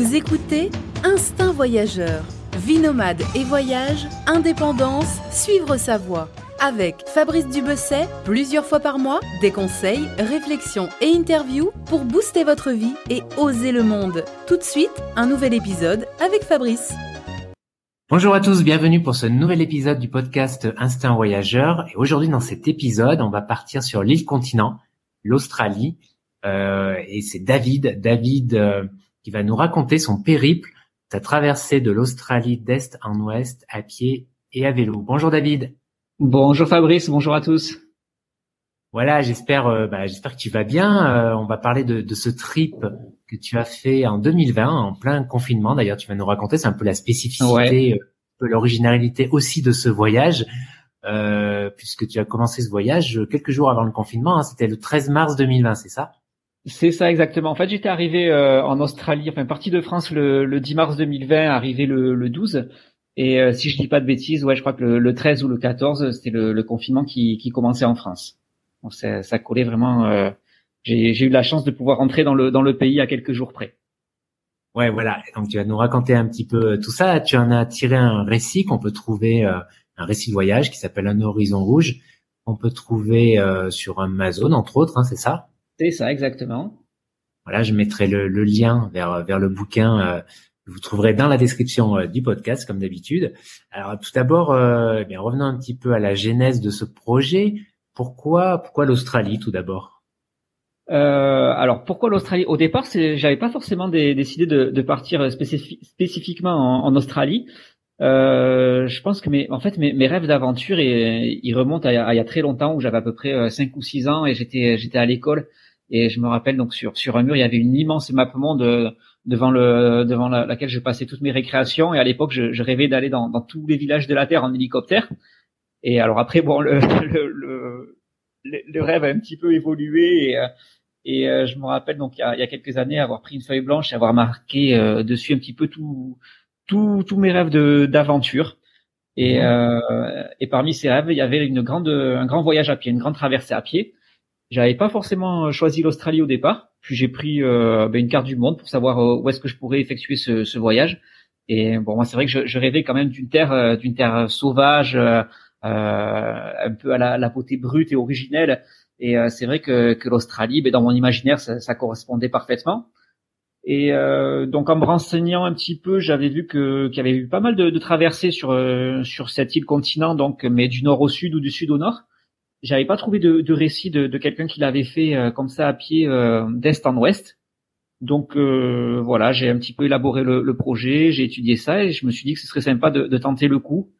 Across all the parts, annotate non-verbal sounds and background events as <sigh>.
Vous écoutez Instinct Voyageur, vie nomade et voyage, indépendance, suivre sa voie. Avec Fabrice Dubesset, plusieurs fois par mois, des conseils, réflexions et interviews pour booster votre vie et oser le monde. Tout de suite, un nouvel épisode avec Fabrice. Bonjour à tous, bienvenue pour ce nouvel épisode du podcast Instinct Voyageur. Et aujourd'hui, dans cet épisode, on va partir sur l'île continent, l'Australie. Euh, et c'est David, David euh, qui va nous raconter son périple, sa traversée de l'Australie d'est en ouest à pied et à vélo. Bonjour David. Bonjour Fabrice, bonjour à tous. Voilà, j'espère, euh, bah, j'espère que tu vas bien. Euh, on va parler de, de, ce trip que tu as fait en 2020, en plein confinement. D'ailleurs, tu vas nous raconter, c'est un peu la spécificité, ouais. l'originalité aussi de ce voyage, euh, puisque tu as commencé ce voyage quelques jours avant le confinement. Hein, C'était le 13 mars 2020, c'est ça? C'est ça exactement. En fait, j'étais arrivé euh, en Australie, enfin parti de France le, le 10 mars 2020, arrivé le, le 12. Et euh, si je dis pas de bêtises, ouais, je crois que le, le 13 ou le 14, c'était le, confinement qui, commençait en France. Ça, ça collait vraiment. Euh, j'ai eu la chance de pouvoir rentrer dans le dans le pays à quelques jours près. Ouais, voilà. Donc tu vas nous raconter un petit peu tout ça. Tu en as tiré un récit qu'on peut trouver, un récit de voyage qui s'appelle Un horizon rouge. On peut trouver sur Amazon entre autres, hein, c'est ça? C'est ça, exactement. Voilà, je mettrai le, le lien vers, vers le bouquin euh, que vous trouverez dans la description euh, du podcast, comme d'habitude. Alors, tout d'abord, euh, eh bien, revenons un petit peu à la genèse de ce projet. Pourquoi, pourquoi l'Australie, tout d'abord? Euh, alors pourquoi l'Australie? Au départ, j'avais pas forcément des, décidé de, de partir spécifi spécifiquement en, en Australie. Euh, je pense que mes, en fait, mes, mes rêves d'aventure, ils remontent à, à, il y a très longtemps, où j'avais à peu près 5 ou 6 ans et j'étais, j'étais à l'école et je me rappelle donc sur sur un mur, il y avait une immense map monde devant le devant la, laquelle je passais toutes mes récréations. Et à l'époque, je, je, rêvais d'aller dans, dans tous les villages de la terre en hélicoptère. Et alors après, bon, le <laughs> le, le, le rêve a un petit peu évolué. Et, et euh, je me rappelle donc il y, a, il y, a, quelques années avoir pris une feuille blanche et avoir marqué euh, dessus un petit peu tout tous mes rêves de d'aventure. Et, euh, et parmi ces rêves, il y avait une grande un grand voyage à pied, une grande traversée à pied. J'avais pas forcément euh, choisi l'Australie au départ, puis j'ai pris euh, ben, une carte du monde pour savoir euh, où est-ce que je pourrais effectuer ce, ce voyage. Et bon, moi c'est vrai que je, je, rêvais quand même d'une terre, euh, d'une terre sauvage, euh, un peu à la, la, beauté brute et originelle. Et c'est vrai que, que l'Australie, ben, dans mon imaginaire, ça, ça correspondait parfaitement. Et donc en me renseignant un petit peu, j'avais vu que qu'il y avait eu pas mal de, de traversées sur sur cette île continent, donc mais du nord au sud ou du sud au nord j'avais pas trouvé de, de récit de, de quelqu'un qui l'avait fait euh, comme ça à pied euh, d'est en ouest. Donc euh, voilà, j'ai un petit peu élaboré le, le projet, j'ai étudié ça et je me suis dit que ce serait sympa de, de tenter le coup.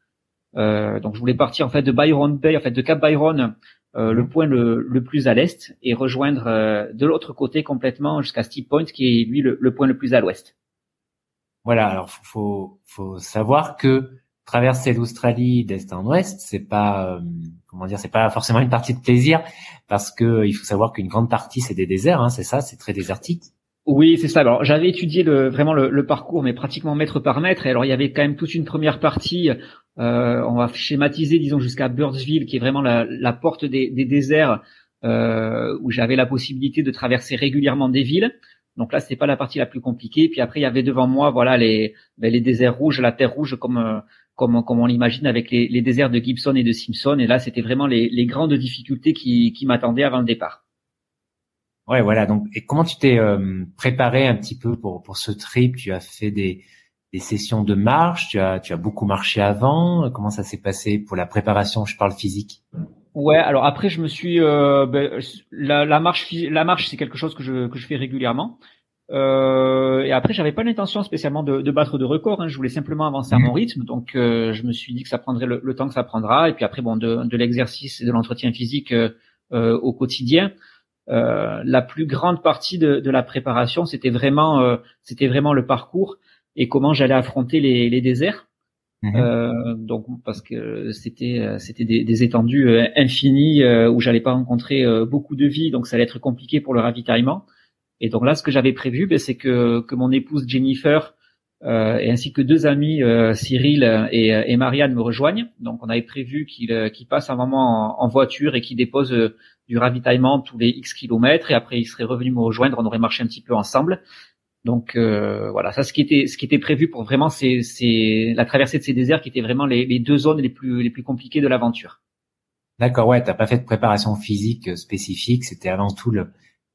Euh, donc je voulais partir en fait de Byron Bay, en fait de Cap Byron, euh, le point le, le, plus à l'est, et rejoindre euh, de l'autre côté complètement jusqu'à Steep Point, qui est lui le, le point le plus à l'ouest. Voilà, alors faut, faut savoir que traverser l'Australie d'est en ouest, c'est pas euh, comment dire, c'est pas forcément une partie de plaisir parce que il faut savoir qu'une grande partie c'est des déserts, hein, c'est ça, c'est très désertique. Oui, c'est ça. Alors j'avais étudié le, vraiment le, le, parcours, mais pratiquement mètre par mètre. Et alors il y avait quand même toute une première partie. Euh, on va schématiser, disons jusqu'à Birdsville, qui est vraiment la, la porte des, des déserts, euh, où j'avais la possibilité de traverser régulièrement des villes. Donc là, c'est pas la partie la plus compliquée. Puis après, il y avait devant moi, voilà, les, ben, les déserts rouges, la terre rouge, comme euh, comme, comme on l'imagine avec les, les, déserts de Gibson et de Simpson. Et là, c'était vraiment les, les, grandes difficultés qui, qui m'attendaient avant le départ. Ouais, voilà. Donc, et comment tu t'es euh, préparé un petit peu pour pour ce trip? Tu as fait des des sessions de marche? Tu as tu as beaucoup marché avant? Comment ça s'est passé pour la préparation? Je parle physique. Ouais, alors après je me suis euh, ben, la, la marche la marche c'est quelque chose que je que je fais régulièrement. Euh, et après, j'avais pas l'intention spécialement de, de, battre de record. Hein. Je voulais simplement avancer à mon mhm. rythme. Donc, euh, je me suis dit que ça prendrait le, le, temps que ça prendra. Et puis après, bon, de, de l'exercice et de l'entretien physique euh, euh au quotidien. Euh, la plus grande partie de, de la préparation, c'était vraiment, c'était vraiment le parcours et comment j'allais affronter les, les déserts. Mhm. donc, parce que c'était, c'était des, des, étendues infinies où j'allais pas rencontrer beaucoup de vie, donc ça allait être compliqué pour le ravitaillement. Et donc là, ce que j'avais prévu, ben, c'est que, que mon épouse Jennifer euh, et ainsi que deux amis, euh, Cyril et, et, Marianne, me rejoignent. Donc on avait prévu qu'ils euh, passent un moment en, voiture et qu'ils déposent euh, du ravitaillement tous les X kilomètres. Et après, ils seraient revenus me rejoindre. On aurait marché un petit peu ensemble. Donc voilà, ça ce qui était ce qui était prévu pour vraiment c'est la traversée de ces déserts qui étaient vraiment les, les deux zones les plus les plus compliquées de l'aventure. D'accord, ouais, t'as pas fait de préparation physique spécifique, c'était avant tout le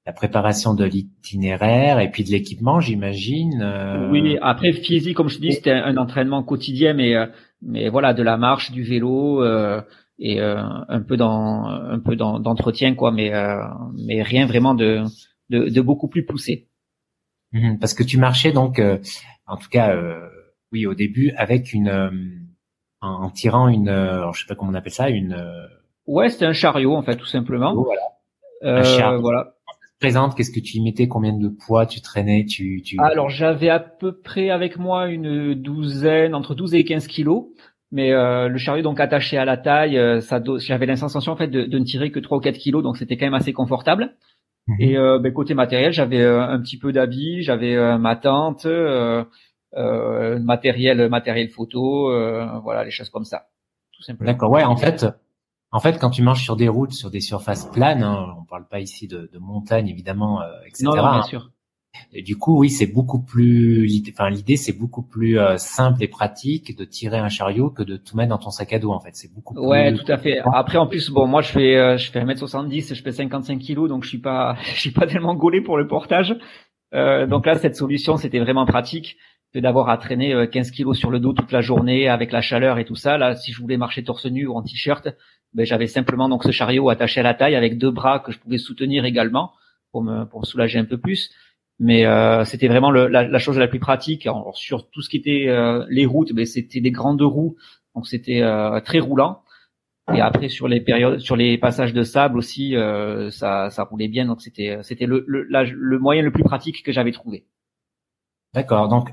la préparation de l'itinéraire et puis de l'équipement, j'imagine. Euh... Oui, après physique, comme je te dis, c'était un entraînement quotidien, mais euh, mais voilà, de la marche, du vélo euh, et euh, un peu dans un peu d'entretien quoi, mais mais rien vraiment de, de, de beaucoup plus poussé. Mmh, parce que tu marchais donc, en tout cas, oui, au début avec une en tirant une, alors je sais pas comment on appelle ça, une. Ouais, c'était un chariot en fait, tout simplement. Voilà. Un chariot. voilà présente Qu'est-ce que tu y mettais Combien de poids tu traînais tu, tu... Alors j'avais à peu près avec moi une douzaine, entre 12 et 15 kilos. Mais euh, le chariot donc attaché à la taille, euh, ça j'avais l'insensation en fait de, de, ne tirer que 3 ou 4 kilos, donc c'était quand même assez confortable. Mhm. Et euh, ben, côté matériel, j'avais euh, un petit peu d'habits, j'avais euh, ma tente, matériel matériel photo, voilà les choses comme ça, tout simplement. D'accord, ouais, en fait, en fait, quand tu marches sur des routes, sur des surfaces planes, hein, on parle pas ici de, de montagnes évidemment, euh, etc. Non, bien sûr. Et du coup, oui, c'est beaucoup plus. Enfin, l'idée, c'est beaucoup plus euh, simple et pratique de tirer un chariot que de tout mettre dans ton sac à dos. En fait, c'est beaucoup. Plus... Ouais, tout à fait. Après, en plus, bon, moi, je fais, euh, je fais 1m70, je fais 55 kilos, donc je suis pas, <laughs> je suis pas tellement gaulé pour le portage. Euh, donc là, cette solution, c'était vraiment pratique d'avoir à traîner 15 kilos sur le dos toute la journée avec la chaleur et tout ça. Là, si je voulais marcher torse nu ou en t-shirt, ben, j'avais simplement donc ce chariot attaché à la taille avec deux bras que je pouvais soutenir également pour me, pour soulager un peu plus. Mais euh, c'était vraiment le, la, la, chose la plus pratique. Alors, sur tout ce qui était euh, les routes, ben, c'était des grandes roues, donc c'était euh, très roulant. Et après sur les périodes, sur les passages de sable aussi, euh, ça, ça roulait bien. Donc c'était c'était le, le, le moyen le plus pratique que j'avais trouvé. D'accord. Donc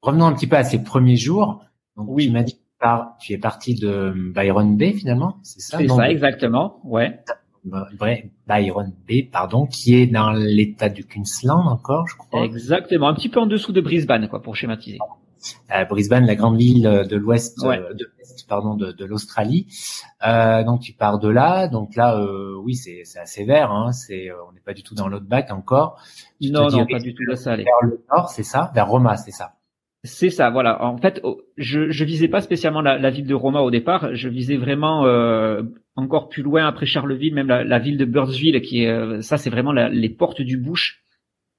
revenons un petit peu à ces premiers jours. Donc, oui. Tu m'as dit tu es parti de Byron Bay finalement, c'est ça C'est ça, exactement, ouais. Byron Bay, pardon, qui est dans l'état du Queensland encore, je crois. Exactement, un petit peu en dessous de Brisbane, quoi, pour schématiser. Euh, Brisbane, la grande ville de l'ouest, euh, de pardon, de, de l'Australie. Euh, donc tu pars de là, donc là, oui, c'est assez vert, hein, c'est, on n'est pas du tout dans l'Outback encore. non, non, pas du tout là, ça. Vers le nord, c'est ça, vers Roma, c'est ça. C'est ça, voilà. En fait, je, je visais pas spécialement la, ville de Roma au départ. Je visais vraiment euh, encore plus loin après Charleville, même la, ville de Birdsville, qui est euh, ça, c'est vraiment les portes du bush.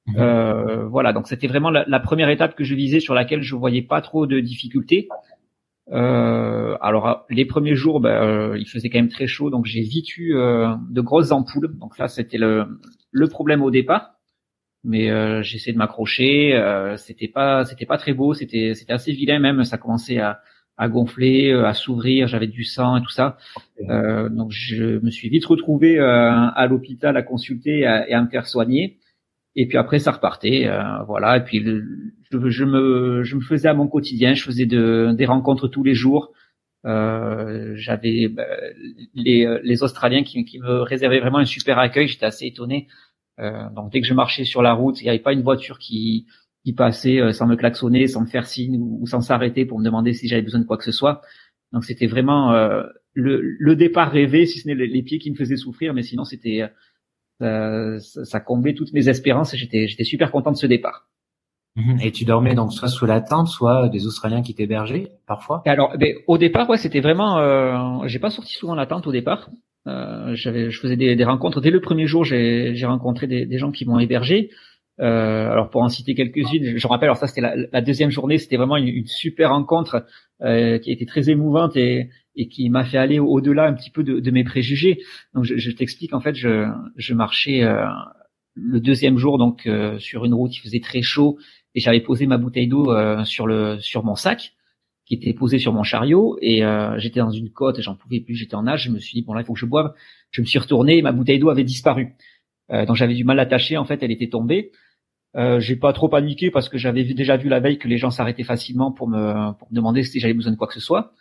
Mhm. Euh, voilà, donc c'était vraiment la, première étape que je visais sur laquelle je voyais pas trop de difficultés. alors les premiers jours, ben, il faisait quand même très chaud, donc j'ai vite eu de grosses ampoules. Donc ça, c'était le, le problème au départ mais euh, j'essaie de m'accrocher. Euh, c'était pas, c'était pas très beau. C'était, c'était assez vilain même. Ça commençait à, à gonfler, euh, à s'ouvrir. J'avais du sang et tout ça. Euh, donc je me suis vite retrouvé euh, à l'hôpital à consulter et à, me faire soigner. Et puis après ça repartait, voilà. Et puis je, je, me, je me faisais à mon quotidien. Je faisais de, des rencontres tous les jours. J'avais bah, les, les Australiens qui, qui me réservaient vraiment un super accueil. J'étais assez étonné euh, donc dès que je marchais sur la route, il n'y avait pas une voiture qui, qui passait euh, sans me klaxonner, sans me faire signe ou, sans s'arrêter pour me demander si j'avais besoin de quoi que ce soit. Donc c'était vraiment euh, le, le, départ rêvé, si ce n'est les, pieds qui me faisaient souffrir, mais sinon c'était ça, ça, comblait toutes mes espérances et j'étais j'étais super content de ce départ. Mhm. Et tu dormais donc soit sous la tente, soit des Australiens qui t'hébergeaient parfois? Alors, ben, au départ, ouais, c'était vraiment. Euh, j'ai pas sorti souvent la tente au départ. Euh, j'avais, je faisais des, des, rencontres. Dès le premier jour, j'ai, j'ai rencontré des, des, gens qui m'ont hébergé. Euh, alors pour en citer quelques-unes, je rappelle. Alors ça, c'était la, la, deuxième journée. C'était vraiment une, super rencontre euh, qui était très émouvante et, et qui m'a fait aller au-delà un petit peu de, de mes préjugés. Donc je, je t'explique. En fait, je, je marchais euh, le deuxième jour donc euh, sur une route. Il faisait très chaud et j'avais posé ma bouteille d'eau euh, sur le sur mon sac qui était posé sur mon chariot et euh, j'étais dans une côte, j'en pouvais plus, j'étais en nage, je me suis dit bon là il faut que je boive. Je me suis retourné, et ma bouteille d'eau avait disparu. Euh, donc j'avais du mal à l'attacher, en fait elle était tombée. Euh, j'ai pas trop paniqué parce que j'avais déjà vu la veille que les gens s'arrêtaient facilement pour me, pour me demander si j'avais besoin de quoi que ce soit.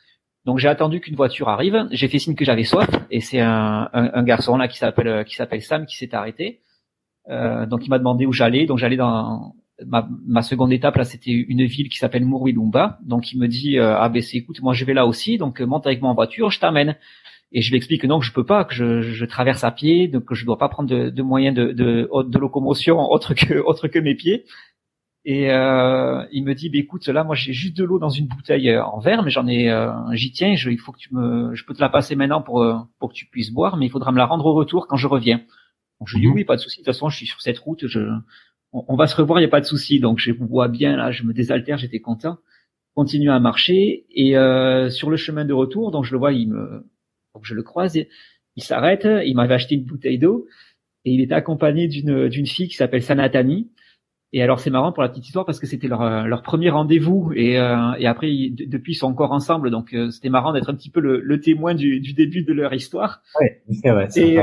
Donc j'ai attendu qu'une voiture arrive, j'ai fait signe que j'avais soif et c'est un, un, garçon là qui s'appelle qui s'appelle Sam qui s'est arrêté. Euh, donc il m'a demandé où j'allais, donc j'allais dans ma, ma, seconde étape là, c'était une ville qui s'appelle Murwilumba. Donc il me dit euh, ah ben c'est écoute, moi je vais là aussi, donc euh, monte avec moi en voiture, je t'amène. Et je lui explique que non, que je peux pas, que je, je traverse à pied, donc que je dois pas prendre de, de moyens de, de, de, locomotion <laughs> autre que autre que mes pieds. Et euh, il me dit, bah, écoute, là, moi, j'ai juste de l'eau dans une bouteille euh, en verre, mais j'en ai, euh, j'y tiens. Je, il faut que tu me, je peux te la passer maintenant pour pour que tu puisses boire, mais il faudra me la rendre au retour quand je reviens. Donc je lui dis mhm. oui, pas de souci. De toute façon, je suis sur cette route. Je, on, va se revoir, il y a pas de souci. Donc je bois bien là, je me désaltère, j'étais content. Continue à marcher et sur le chemin de retour, donc je le vois, il me, donc je le croise, il s'arrête. Il m'avait acheté une bouteille d'eau et il était accompagné d'une d'une fille qui s'appelle Sanatani et alors c'est marrant pour la petite histoire parce que c'était leur, euh, leur premier rendez-vous et, euh, et après depuis ils sont encore ensemble donc euh, c'était marrant d'être un petit peu le, le témoin du, du, début de leur histoire. Ouais, c'est vrai. Et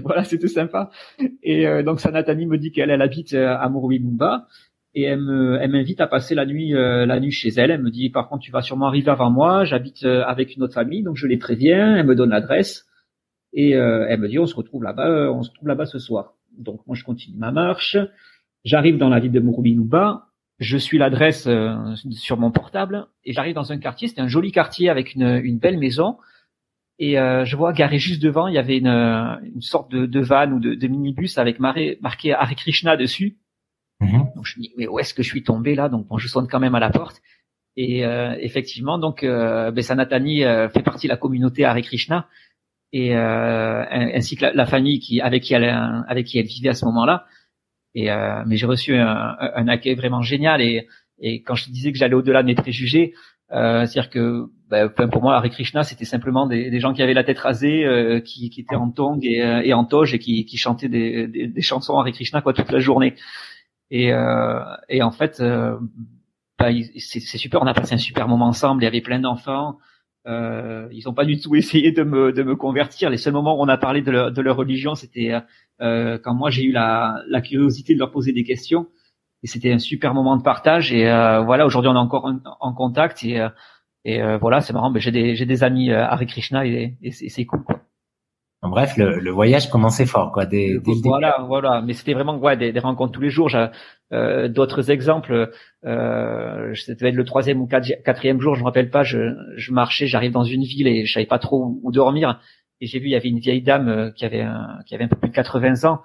<laughs> voilà c'était sympa. Et donc Sanatani me dit qu'elle elle habite à Mumba et elle me elle m'invite à passer la nuit la nuit chez elle. Elle me dit par contre tu vas sûrement arriver avant moi. J'habite avec une autre famille donc je les préviens. Elle me donne l'adresse et elle me dit on se retrouve là-bas on se retrouve là-bas ce soir. Donc moi je continue ma marche. J'arrive dans la ville de Mouroubinuba, je suis l'adresse euh, sur mon portable et j'arrive dans un quartier, c'était un joli quartier avec une, une belle maison et euh, je vois garé juste devant, il y avait une, une sorte de, de van ou de, de, minibus avec marqué, marqué Hare Krishna dessus. Mm-hmm. Donc je me dis mais où est-ce que je suis tombé là? Donc bon, je sonne quand même à la porte et euh, effectivement donc euh, ben, Sanatani euh, fait partie de la communauté Hare Krishna et ainsi que la, la, famille qui avec qui elle avec qui elle vivait à ce moment-là. Et euh, mais j'ai reçu un, un, accueil vraiment génial et, et quand je disais que j'allais au-delà de mes préjugés, euh, c'est-à-dire que ben, pour moi, Hare Krishna, c'était simplement des, des, gens qui avaient la tête rasée, euh, qui, qui, étaient en tongs et, et, en toge et qui, qui chantaient des, des, des, chansons Hare Krishna quoi toute la journée. Et, et en fait, ben, c'est super. On a passé un super moment ensemble. Il y avait plein d'enfants. Euh, ils n'ont pas du tout <laughs> essayé de me, de me convertir. Les seuls moments où on a parlé de leur, de leur religion, c'était euh, quand moi j'ai eu la, la, curiosité de leur poser des questions. Et c'était un super moment de partage. Et euh, voilà, aujourd'hui on est encore en, contact. Et, euh, et euh, voilà, c'est marrant. Mais j'ai des, j'ai des amis Hare Krishna et, et c'est cool. Quoi. En bref, le, le, voyage commençait fort, quoi. Des, des voilà, voilà. Mais c'était vraiment ouais, des, des, rencontres tous les jours. Euh, D'autres exemples, euh, c'était le troisième ou quatrième jour, je me rappelle pas. Je, je marchais, j'arrive dans une ville et je savais pas trop où, dormir. Et j'ai vu, il y avait une vieille dame euh, qui avait un, qui avait un peu plus de 80 ans.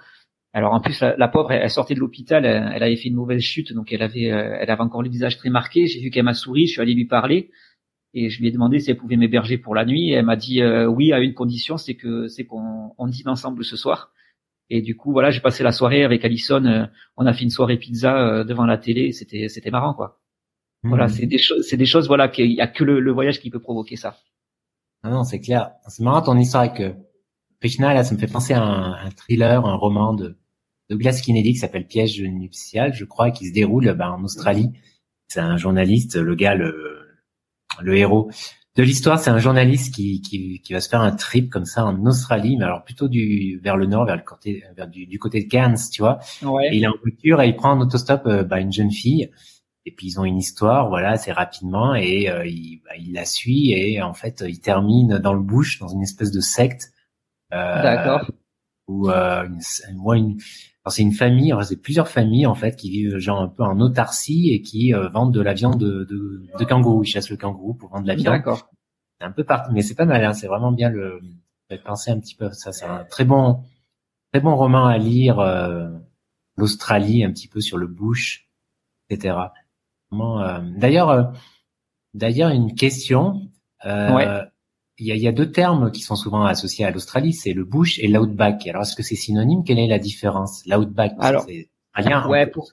Alors en plus, la, pauvre, elle, sortait de l'hôpital, elle, avait fait une mauvaise chute, donc elle avait, euh, elle avait encore le visage très marqué. J'ai vu qu'elle m'a souri, je suis allé lui parler et je lui ai demandé si elle pouvait m'héberger pour la nuit. Et elle m'a dit euh, oui à une condition, c'est que c'est qu'on on dîne ensemble ce soir. Et du coup, voilà, j'ai passé la soirée avec Alison. Euh, on a fait une soirée pizza euh, devant la télé. C'était c'était marrant, quoi. Voilà, mmh. c'est des choses, c'est des choses, voilà, qu'il y a que le, voyage qui peut provoquer ça. Ah non, c'est clair. C'est marrant ton histoire avec Krishna. Là, ça me fait penser à un, thriller, un roman de de Glass Kennedy qui s'appelle Piège nuptial, je crois, qui se déroule bah, en Australie. C'est un journaliste, le gars, le le héros de l'histoire, c'est un journaliste qui, qui, qui, va se faire un trip comme ça en Australie, mais alors plutôt du vers le nord, vers le côté vers du, du côté de Cairns, tu vois. Ouais. Et il est en voiture et il prend en autostop euh, bah, une jeune fille. Et puis ils ont une histoire, voilà, assez rapidement, et euh, il, bah, il, la suit et en fait il termine dans le bush, dans une espèce de secte. Euh, D'accord. Ou euh, une, une, c'est une famille, c'est plusieurs familles en fait qui vivent genre un peu en autarcie et qui euh, vendent de la viande de, de, de, kangourou. Ils chassent le kangourou pour vendre de la viande. D'accord. C'est un peu parti, mais c'est pas mal. Hein, c'est vraiment bien le. Penser un petit peu ça. C'est un très bon, très bon roman à lire. Euh, L'Australie, un petit peu sur le bush, etc. Euh, d'ailleurs, euh, d'ailleurs, une question. Euh, il y a, y a, deux termes qui sont souvent associés à l'Australie, c'est le bush et l'outback. Alors, est-ce que c'est synonyme? Quelle est la différence? L'outback, c'est rien. Ouais, pour,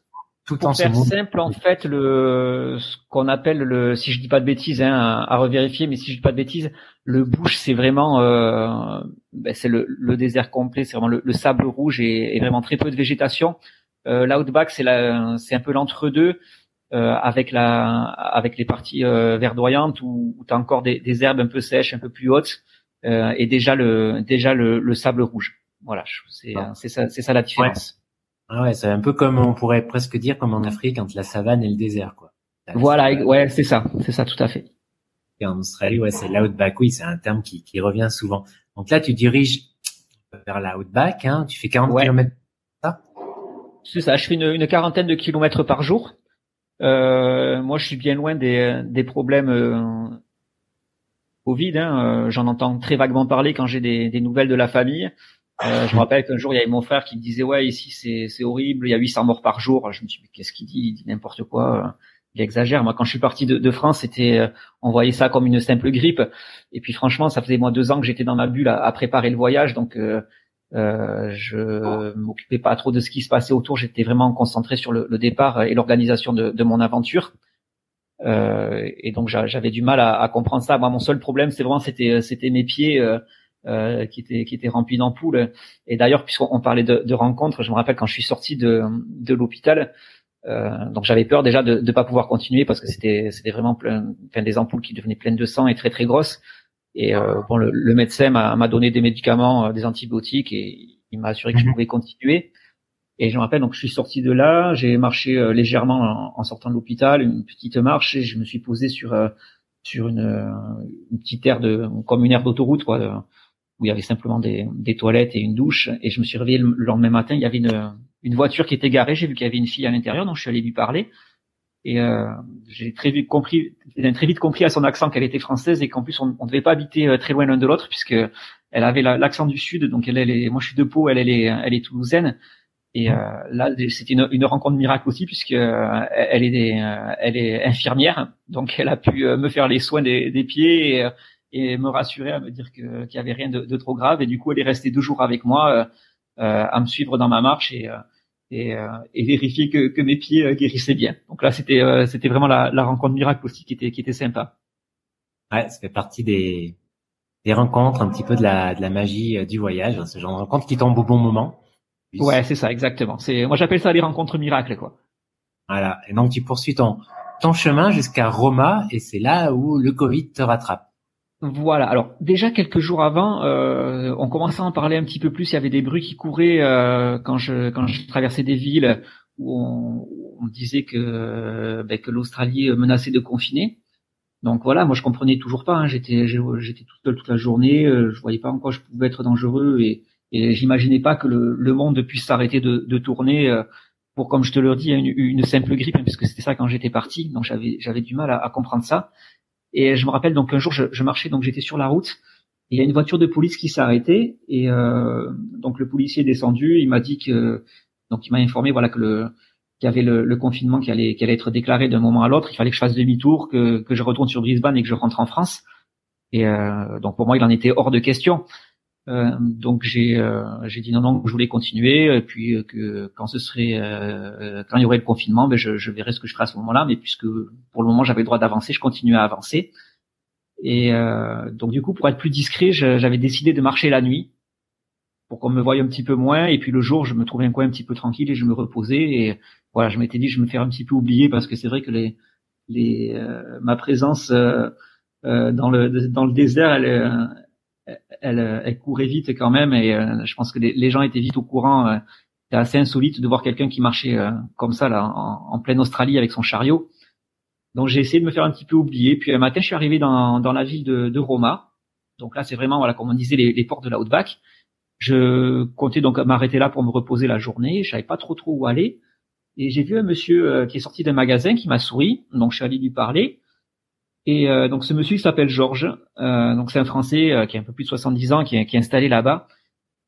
tout en faire simple, en fait, le ce qu'on appelle le, si je dis pas de bêtises, hein, à, revérifier, mais si je dis pas de bêtises, le bush, c'est vraiment, euh, ben, c'est le, le, désert complet, c'est vraiment le, le, sable rouge et, et, vraiment très peu de végétation. Euh, L'outback, c'est c'est un peu l'entre-deux. Euh, avec la avec les parties euh, verdoyantes où, où tu as encore des, des, herbes un peu sèches, un peu plus hautes euh, et déjà le déjà le, le sable rouge. Voilà, c'est ah. c'est ça c'est ça la différence. Ouais. Ah ouais, c'est un peu comme on pourrait presque dire comme en Afrique entre la savane et le désert quoi. voilà, ouais, c'est ça, c'est ça tout à fait. Et en Australie, ouais, c'est l'outback, oui, c'est un terme qui, qui revient souvent. Donc là, tu diriges vers l'outback, hein, tu fais 40 km. C'est ça, je fais une, une quarantaine de kilomètres par jour. Euh, moi, je suis bien loin des, des problèmes euh, Covid. Hein. Euh, j'en entends très vaguement parler quand j'ai des, des, nouvelles de la famille. Euh, je me rappelle qu'un jour, il y avait mon frère qui me disait, ouais, ici, c'est, horrible, il y a 800 morts par jour. Je me suis dit, qu'est-ce qu'il dit? Il dit n'importe quoi. Il exagère. Moi, quand je suis parti de, de France, c'était, on voyait ça comme une simple grippe. Et puis, franchement, ça faisait moi deux ans que j'étais dans ma bulle à, préparer le voyage, donc euh, euh, je m'occupais pas trop de ce qui se passait autour. J'étais vraiment concentré sur le, le départ et l'organisation de, de, mon aventure. Euh, et donc, j'avais du mal à, à, comprendre ça. Moi, mon seul problème, c'est vraiment, c'était, c'était mes pieds. Euh, qui était qui était rempli d'ampoules. Et d'ailleurs, puisqu'on parlait de, de, rencontres, je me rappelle quand je suis sorti de, de l'hôpital, euh, donc j'avais peur déjà de ne pas pouvoir continuer parce que c'était c'était vraiment plein, enfin, des ampoules qui devenaient pleines de sang et très très grosses. Et euh, bon, le, le médecin m'a donné des médicaments, euh, des antibiotiques et il m'a assuré que je mhm. pouvais continuer. Et je me rappelle donc je suis sorti de là, j'ai marché euh, légèrement en, en, sortant de l'hôpital, une petite marche et je me suis posé sur sur une, une petite aire de comme une aire d'autoroute quoi où il y avait simplement des, des, toilettes et une douche. Et je me suis réveillé le, lendemain matin, il y avait une, une voiture qui était garée. J'ai vu qu'il y avait une fille à l'intérieur, donc je suis allé lui parler. Et euh, j'ai très vite compris, j'ai très vite compris à son accent qu'elle était française et qu'en plus on ne devait pas habiter euh, très loin l'un de l'autre puisque elle avait l'accent du sud. Donc elle, est, moi je suis de Pau, elle, est, elle est toulousaine. Et euh, là, c'était une, une, rencontre miracle aussi puisque euh, elle est, elle est infirmière, donc elle a pu me faire les soins des, des pieds et, et me rassurer à me dire qu'il y avait rien de, de, trop grave et du coup elle est restée deux jours avec moi à me suivre dans ma marche et et, euh, et vérifier que, que mes pieds guérissaient bien. Donc là c'était c'était vraiment la, la, rencontre miracle aussi qui était qui était sympa. Ouais, ça fait partie des des rencontres, un petit peu de la de la magie du voyage, hein, ce genre de rencontres qui tombent au bon moment. Ouais, c'est ça exactement. C'est moi j'appelle ça les rencontres miracles quoi. Voilà. Et donc tu poursuis ton ton chemin jusqu'à Roma et c'est là où le Covid te rattrape. Voilà. Alors déjà quelques jours avant, euh, on commençait à en parler un petit peu plus. Il y avait des bruits qui couraient euh, quand je quand je traversais des villes où on, disait que ben, que l'Australie menaçait de confiner. Donc voilà, moi je comprenais toujours pas. Hein. J'étais j'étais tout seul toute la journée. Euh, je voyais pas en quoi je pouvais être dangereux et, j'imaginais pas que le, monde puisse s'arrêter de, tourner euh, pour, comme je te le dis, une, une simple grippe, hein, puisque c'était ça quand j'étais parti. Donc j'avais j'avais du mal à comprendre ça. Et je me rappelle donc un jour, je, je marchais, donc j'étais sur la route. Il y a une voiture de police qui s'est arrêtée. Et euh, donc le policier est descendu. Il m'a dit que, donc il m'a informé, voilà que le qu'il y avait le, le, confinement qui allait, qui allait être déclaré d'un moment à l'autre. Il fallait que je fasse demi-tour, que, que je retourne sur Brisbane et que je rentre en France. Et euh, donc pour moi, il en était hors de question. Euh, donc j'ai euh, dit non non je voulais continuer. Et puis euh, que quand ce serait quand il y aurait le confinement ben je, je verrai ce que je ferai à ce moment-là. Mais puisque pour le moment j'avais le droit d'avancer je continuais à avancer. Et donc du coup pour être plus discret j'avais décidé de marcher la nuit pour qu'on me voie un petit peu moins. Et puis le jour je me trouvais un coin un petit peu tranquille et je me reposais. Et voilà je m'étais dit je me faire un petit peu oublier parce que c'est vrai que les les ma présence dans le dans le désert elle elle, elle courait vite quand même et euh, je pense que les, gens étaient vite au courant. Euh, C'était assez insolite de voir quelqu'un qui marchait euh, comme ça là en, pleine Australie avec son chariot. Donc j'ai essayé de me faire un petit peu oublier. Puis un matin, je suis arrivé dans, la ville de, Roma. Donc là, c'est vraiment voilà comme on disait les, les portes de la Outback. Je comptais donc m'arrêter là pour me reposer la journée. Je savais pas trop trop où aller. Et j'ai vu un monsieur qui est sorti d'un magasin qui m'a souri. Donc je suis allé lui parler. Et euh, donc ce monsieur il s'appelle Georges, euh, donc c'est un Français euh, qui a un peu plus de 70 ans, qui est, qui est installé là-bas.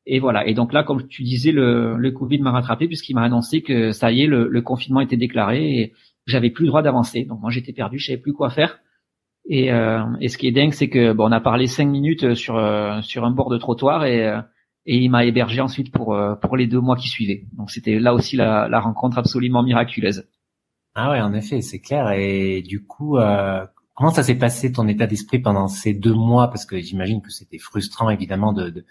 Et voilà. Et donc là, comme tu disais, le, le Covid m'a rattrapé puisqu'il m'a annoncé que ça y est, le, le confinement était déclaré et j'avais plus le droit d'avancer. Donc moi j'étais perdu, je savais plus quoi faire. Et, euh, et ce qui est dingue, c'est que bon, on a parlé cinq minutes sur sur un bord de trottoir et et il m'a hébergé ensuite pour pour les deux mois qui suivaient. Donc c'était là aussi la, la rencontre absolument miraculeuse. Ah ouais, en effet, c'est clair. Et du coup, euh, Comment ça s'est passé ton état d'esprit pendant ces deux mois? Parce que j'imagine que c'était frustrant évidemment de,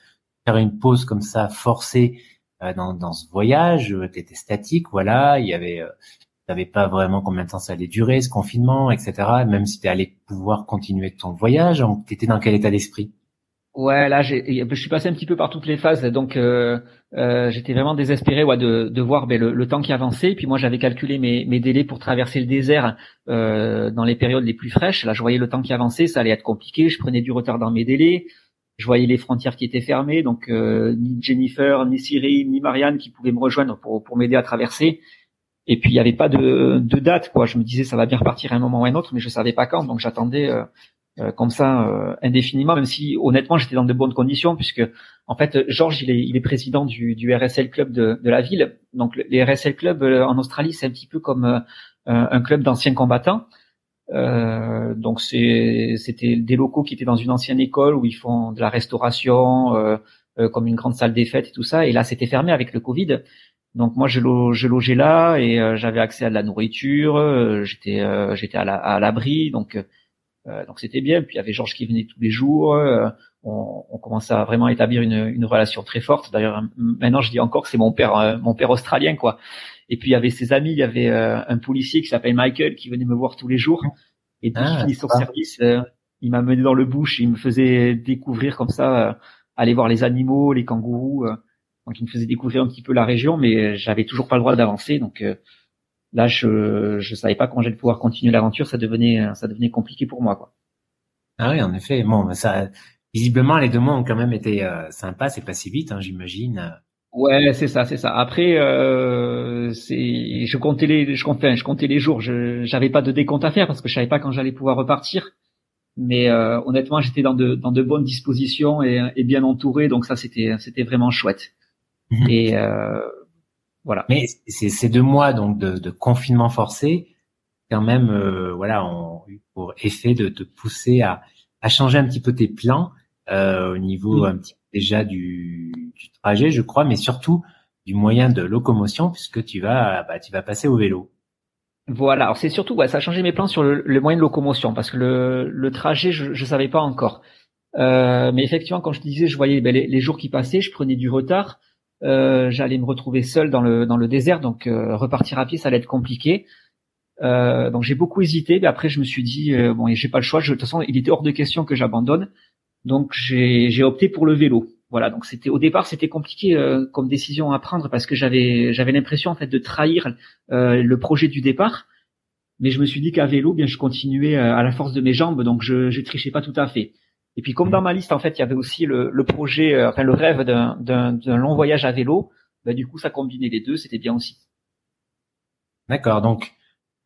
faire une pause comme ça forcée euh, dans, dans ce voyage. Tu étais statique, voilà. Il y avait, euh, pas vraiment combien de temps ça allait durer ce confinement, etc. Même si tu allais pouvoir continuer ton voyage, tu étais dans quel état d'esprit? Ouais, là, je suis passé un petit peu par toutes les phases, donc euh, euh, j'étais vraiment désespéré ouais, de, de voir ben, le, temps qui avançait. Puis moi, j'avais calculé mes, délais pour traverser le désert euh, dans les périodes les plus fraîches. Là, je voyais le temps qui avançait, ça allait être compliqué. Je prenais du retard dans mes délais. Je voyais les frontières qui étaient fermées, donc ni Jennifer, ni Cyril, ni Marianne qui pouvaient me rejoindre pour m'aider à traverser. Et puis il n'y avait pas de, de date, quoi. Je me disais ça va bien repartir à un moment ou à un autre, mais je savais pas quand, donc j'attendais comme ça indéfiniment, même si honnêtement j'étais dans de bonnes conditions, puisque en fait Georges il est, il est président du, du RSL club de, de la ville. Donc les RSL club en Australie c'est un petit peu comme un club d'anciens combattants. Euh, donc c'était des locaux qui étaient dans une ancienne école où ils font de la restauration euh, euh, comme une grande salle des fêtes et tout ça et là c'était fermé avec le Covid. Donc moi je, logeais là et j'avais accès à de la nourriture, j'étais j'étais à l'abri donc donc c'était bien. Puis il y avait Georges qui venait tous les jours. On, on, commençait à vraiment établir une, une relation très forte. D'ailleurs maintenant je dis encore que c'est mon père mon père australien quoi. Et puis il y avait ses amis, il y avait euh, un policier qui s'appelle Michael qui venait me voir tous les jours. Et puis ah, il son service, euh, il m'a mené dans le bush, il me faisait découvrir comme ça, euh, aller voir les animaux, les kangourous. Donc il me faisait découvrir un petit peu la région, mais j'avais toujours pas le droit d'avancer. Donc là, je je savais pas quand j'allais pouvoir continuer l'aventure. Ça devenait ça devenait compliqué pour moi, quoi. Ah oui, en effet. Bon, ça visiblement les deux mois ont quand même été sympas. C'est pas si vite, hein, j'imagine. Ouais, c'est ça, c'est ça. Après, euh, c'est, je comptais les, je comptais, je comptais les jours. Je, j'avais pas de décompte à faire parce que je savais pas quand j'allais pouvoir repartir. Mais euh, honnêtement, j'étais dans de, dans de bonnes dispositions et, et bien entouré, donc ça, c'était, c'était vraiment chouette. Mhm. Et euh, voilà. Mais c'est ces deux mois donc de, de confinement forcé, quand même, euh, voilà, ont eu pour effet de te pousser à, à changer un petit peu tes plans euh, au niveau un petit déjà du, du, trajet, je crois, mais surtout du moyen de locomotion puisque tu vas, bah, tu vas passer au vélo. Voilà, alors c'est surtout, ouais, ça a changé mes plans sur le, le, moyen de locomotion parce que le, le trajet, je, je savais pas encore. Euh, mais effectivement, quand je te disais, je voyais ben, les, les, jours qui passaient, je prenais du retard. Euh, j'allais me retrouver seul dans le dans le désert, donc euh, repartir à pied, ça allait être compliqué. Euh, donc j'ai beaucoup hésité, mais après je me suis dit euh, bon, j'ai pas le choix. Je, de toute façon, il était hors de question que j'abandonne. Donc j'ai opté pour le vélo. Voilà, donc c'était au départ c'était compliqué comme décision à prendre parce que j'avais j'avais l'impression en fait de trahir le projet du départ, mais je me suis dit qu'à vélo bien je continuais à la force de mes jambes donc je je trichais pas tout à fait. Et puis comme dans ma liste en fait il y avait aussi le, le projet enfin le rêve d'un d'un long voyage à vélo, bah, du coup ça combinait les deux, c'était bien aussi. D'accord, donc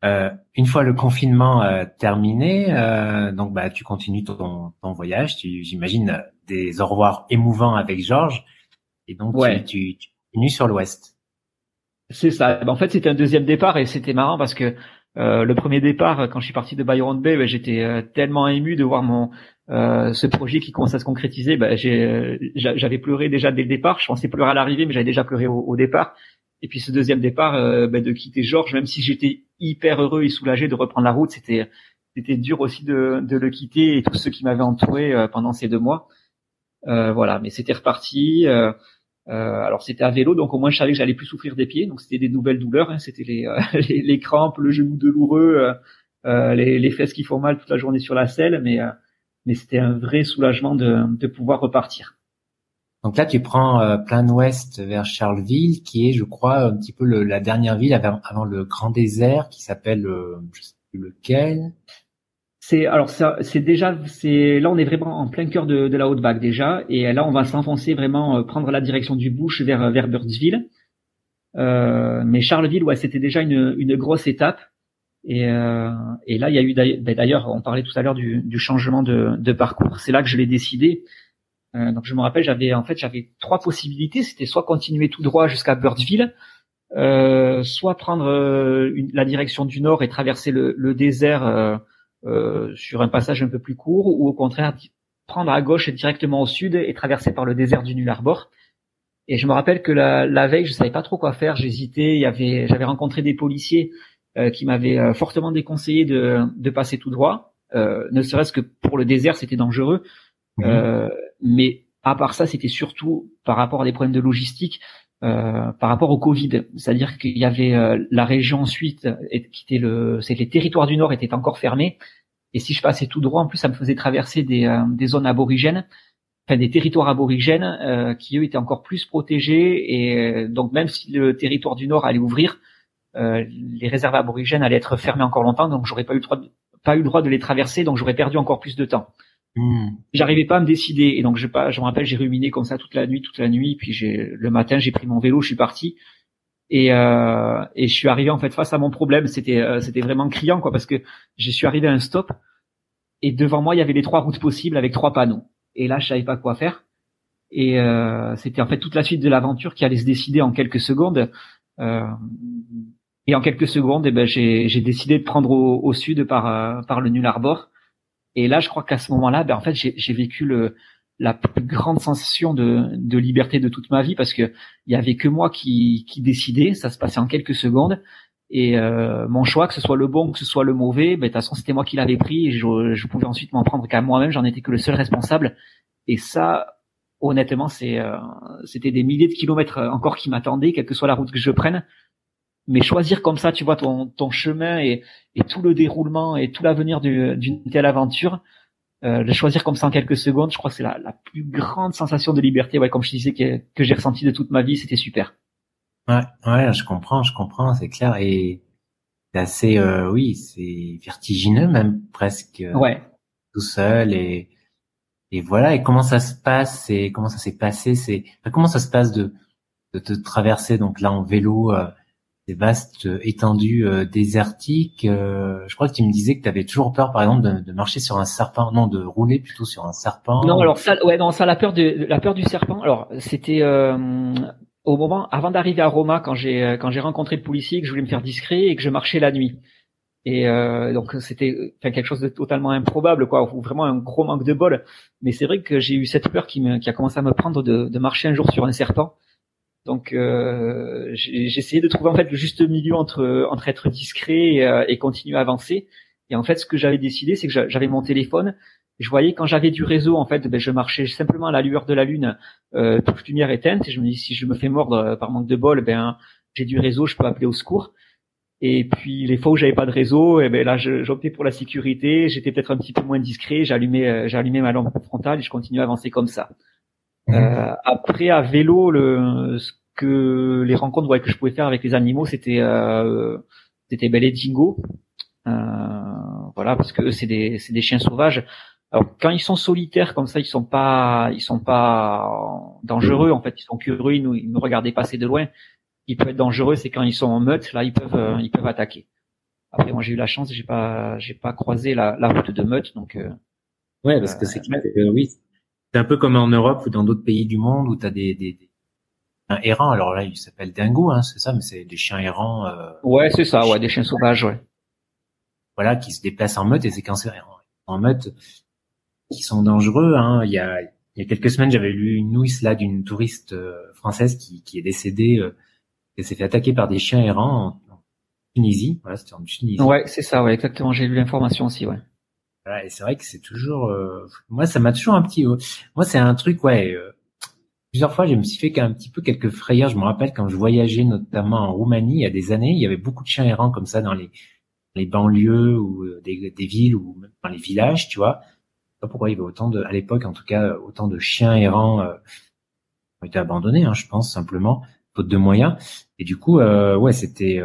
euh, une fois le confinement euh, terminé, euh, donc bah tu continues ton, ton voyage. Tu j'imagine des au revoir émouvants avec Georges, et donc tu, tu, continues sur l'Ouest. C'est ça. En fait, c'était un deuxième départ et c'était marrant parce que le premier départ, quand je suis parti de Byron Bay, bah, j'étais tellement ému de voir mon ce projet qui commence à se concrétiser. Bah, j'avais pleuré déjà dès le départ. Je pensais pleurer à l'arrivée, mais j'avais déjà pleuré au, au départ. Et puis ce deuxième départ, euh, bah, de quitter Georges, même si j'étais hyper heureux et soulagé de reprendre la route, c'était dur aussi de, de le quitter et tous ceux qui m'avaient entouré euh, pendant ces deux mois. Euh, voilà, mais c'était reparti. Euh, alors c'était à vélo, donc au moins je savais que j'allais plus souffrir des pieds. Donc c'était des nouvelles douleurs, hein, c'était les, <laughs> les, les, crampes, le genou douloureux, les, les, fesses qui font mal toute la journée sur la selle, mais mais c'était un vrai soulagement de, de pouvoir repartir. Donc là, tu prends euh, plein ouest vers Charleville, qui est, je crois, un petit peu la dernière ville avant, le Grand Désert, qui s'appelle, euh, je sais plus lequel. C'est alors c'est déjà c'est là on est vraiment en plein cœur de, la haute vague déjà et là on va s'enfoncer vraiment euh, prendre la direction du Bush vers vers Birdsville. mais Charleville ouais c'était déjà une, une grosse étape et, et là il y a eu ben, d'ailleurs on parlait tout à l'heure du, du changement de, de parcours c'est là que je l'ai décidé euh, donc je me rappelle, j'avais en fait j'avais trois possibilités. C'était soit continuer tout droit jusqu'à Birdsville, euh, soit prendre euh, la direction du nord et traverser le, le désert sur un passage un peu plus court, ou au contraire prendre à gauche directement au sud et traverser par le désert du Null Arbor. Et je me rappelle que la, la veille, je savais pas trop quoi faire. J'hésitais. Il y avait, j'avais rencontré des policiers qui m'avaient fortement déconseillé de, de passer tout droit, ne serait-ce que pour le désert, c'était dangereux. Mmh mais à part ça, c'était surtout par rapport à des problèmes de logistique, euh, par rapport au Covid. C'est-à-dire qu'il y avait euh, la région ensuite, qui était le, c'est les territoires du Nord étaient encore fermés. Et si je passais tout droit, en plus, ça me faisait traverser des, euh, des zones aborigènes, enfin des territoires aborigènes qui eux étaient encore plus protégés. Et donc même si le territoire du Nord allait ouvrir, les réserves aborigènes allaient être fermées encore longtemps. Donc j'aurais pas eu le droit, de, pas eu le droit de les traverser. Donc j'aurais perdu encore plus de temps. Hmm. J'arrivais pas à me décider et donc je pas, je me rappelle, j'ai ruminé comme ça toute la nuit, toute la nuit. Puis j'ai le matin, j'ai pris mon vélo, je suis parti et euh, et je suis arrivé en fait face à mon problème. C'était euh, c'était vraiment criant quoi parce que je suis arrivé à un stop et devant moi il y avait les trois routes possibles avec trois panneaux. Et là je savais pas quoi faire. Et euh, c'était en fait toute la suite de l'aventure qui allait se décider en quelques secondes. Euh, et en quelques secondes, eh ben, j'ai décidé de prendre au, au sud par, euh, par le Nul Arbor. Et là, je crois qu'à ce moment-là, ben, en fait, j'ai vécu le, la plus grande sensation de, de, liberté de toute ma vie parce que il y avait que moi qui, qui décidais. Ça se passait en quelques secondes. Et euh, mon choix, que ce soit le bon, que ce soit le mauvais, ben, de toute façon, c'était moi qui l'avais pris. Et je, je pouvais ensuite m'en prendre qu'à moi-même. J'en étais que le seul responsable. Et ça, honnêtement, c'est, euh, c'était des milliers de kilomètres encore qui m'attendaient, quelle que soit la route que je prenne mais choisir comme ça, tu vois, ton, ton chemin et, et tout le déroulement et tout l'avenir d'une telle aventure, euh, le choisir comme ça en quelques secondes, je crois que c'est la, la, plus grande sensation de liberté, ouais, comme je disais, que, que j'ai ressenti de toute ma vie, c'était super. Ouais, ouais, je comprends, je comprends, c'est clair, et c'est assez, euh, oui, c'est vertigineux même presque. Euh, ouais. Tout seul et et voilà. Et comment ça se passe et comment ça s'est passé, c'est comment ça se passe de de te traverser donc là en vélo. Euh, des vastes étendues euh, désertiques. Euh, je crois que tu me disais que tu avais toujours peur, par exemple, de, marcher sur un serpent, non, de rouler plutôt sur un serpent. Non, alors ça, ouais, non, ça, la peur de la peur du serpent. Alors, c'était euh, au moment avant d'arriver à Roma, quand j'ai quand j'ai rencontré le policier, que je voulais me faire discret et que je marchais la nuit. Et euh, donc c'était enfin, quelque chose de totalement improbable, quoi, vraiment un gros manque de bol. Mais c'est vrai que j'ai eu cette peur qui, a commencé à me prendre de marcher un jour sur un serpent. Donc euh, j'ai essayé de trouver en fait le juste milieu entre entre être discret et, euh, et continuer à avancer. Et en fait, ce que j'avais décidé, c'est que j'avais mon téléphone. Je voyais quand j'avais du réseau, en fait, ben, je marchais simplement à la lueur de la lune, euh, toute lumière éteinte. Et je me dis, si je me fais mordre euh, par manque de bol, ben j'ai du réseau, je peux appeler au secours. Et puis les fois où j'avais pas de réseau, et eh ben là j'optais pour la sécurité. J'étais peut-être un petit peu moins discret. J'allumais, euh, j'allumais ma lampe frontale et je continuais à avancer comme ça. Euh, après, à vélo, le, ce que les rencontres ouais, que je pouvais faire avec les animaux, c'était euh, c'était bel et dingo. Euh, voilà, parce que c'est des c'est des chiens sauvages. Alors quand ils sont solitaires comme ça, ils sont pas ils sont pas dangereux en fait. Ils sont curieux, ils nous, ils nous regardaient passer de loin. Ils peuvent être dangereux, c'est quand ils sont en meute, là ils peuvent euh, ils peuvent attaquer. Après moi j'ai eu la chance, j'ai pas j'ai pas croisé la, la route de meute donc. Euh, ouais, parce que c'est oui, c'est un peu comme en Europe ou dans d'autres pays du monde où tu as des, des, des un errant. Alors là, il s'appelle dingo, hein, c'est ça, mais c'est des chiens errants. Euh, ouais, c'est ça, ouais, des chiens sauvages, ouais. Voilà, qui se déplacent en meute et c'est quand c'est en meute qui sont dangereux. Hein. Il y a il y a quelques semaines, j'avais lu une nouille là d'une touriste euh, française qui, qui est décédée, euh, et s'est fait attaquer par des chiens errants en, Tunisie. Voilà, c'était en Tunisie. Ouais, c'est ça, ouais, exactement. J'ai lu l'information aussi, ouais et c'est vrai que c'est toujours, euh, moi ça m'a toujours un petit, moi c'est un truc ouais. Euh, plusieurs fois, je me suis fait un petit peu quelques frayeurs. Je me rappelle quand je voyageais notamment en Roumanie il y a des années, il y avait beaucoup de chiens errants comme ça dans les les banlieues ou euh, des, des villes ou même dans les villages, tu vois. Je sais pas pourquoi il y avait autant de, à l'époque en tout cas, autant de chiens errants euh, ont été abandonnés, hein, je pense simplement faute de moyens. Et du coup, euh, ouais, c'était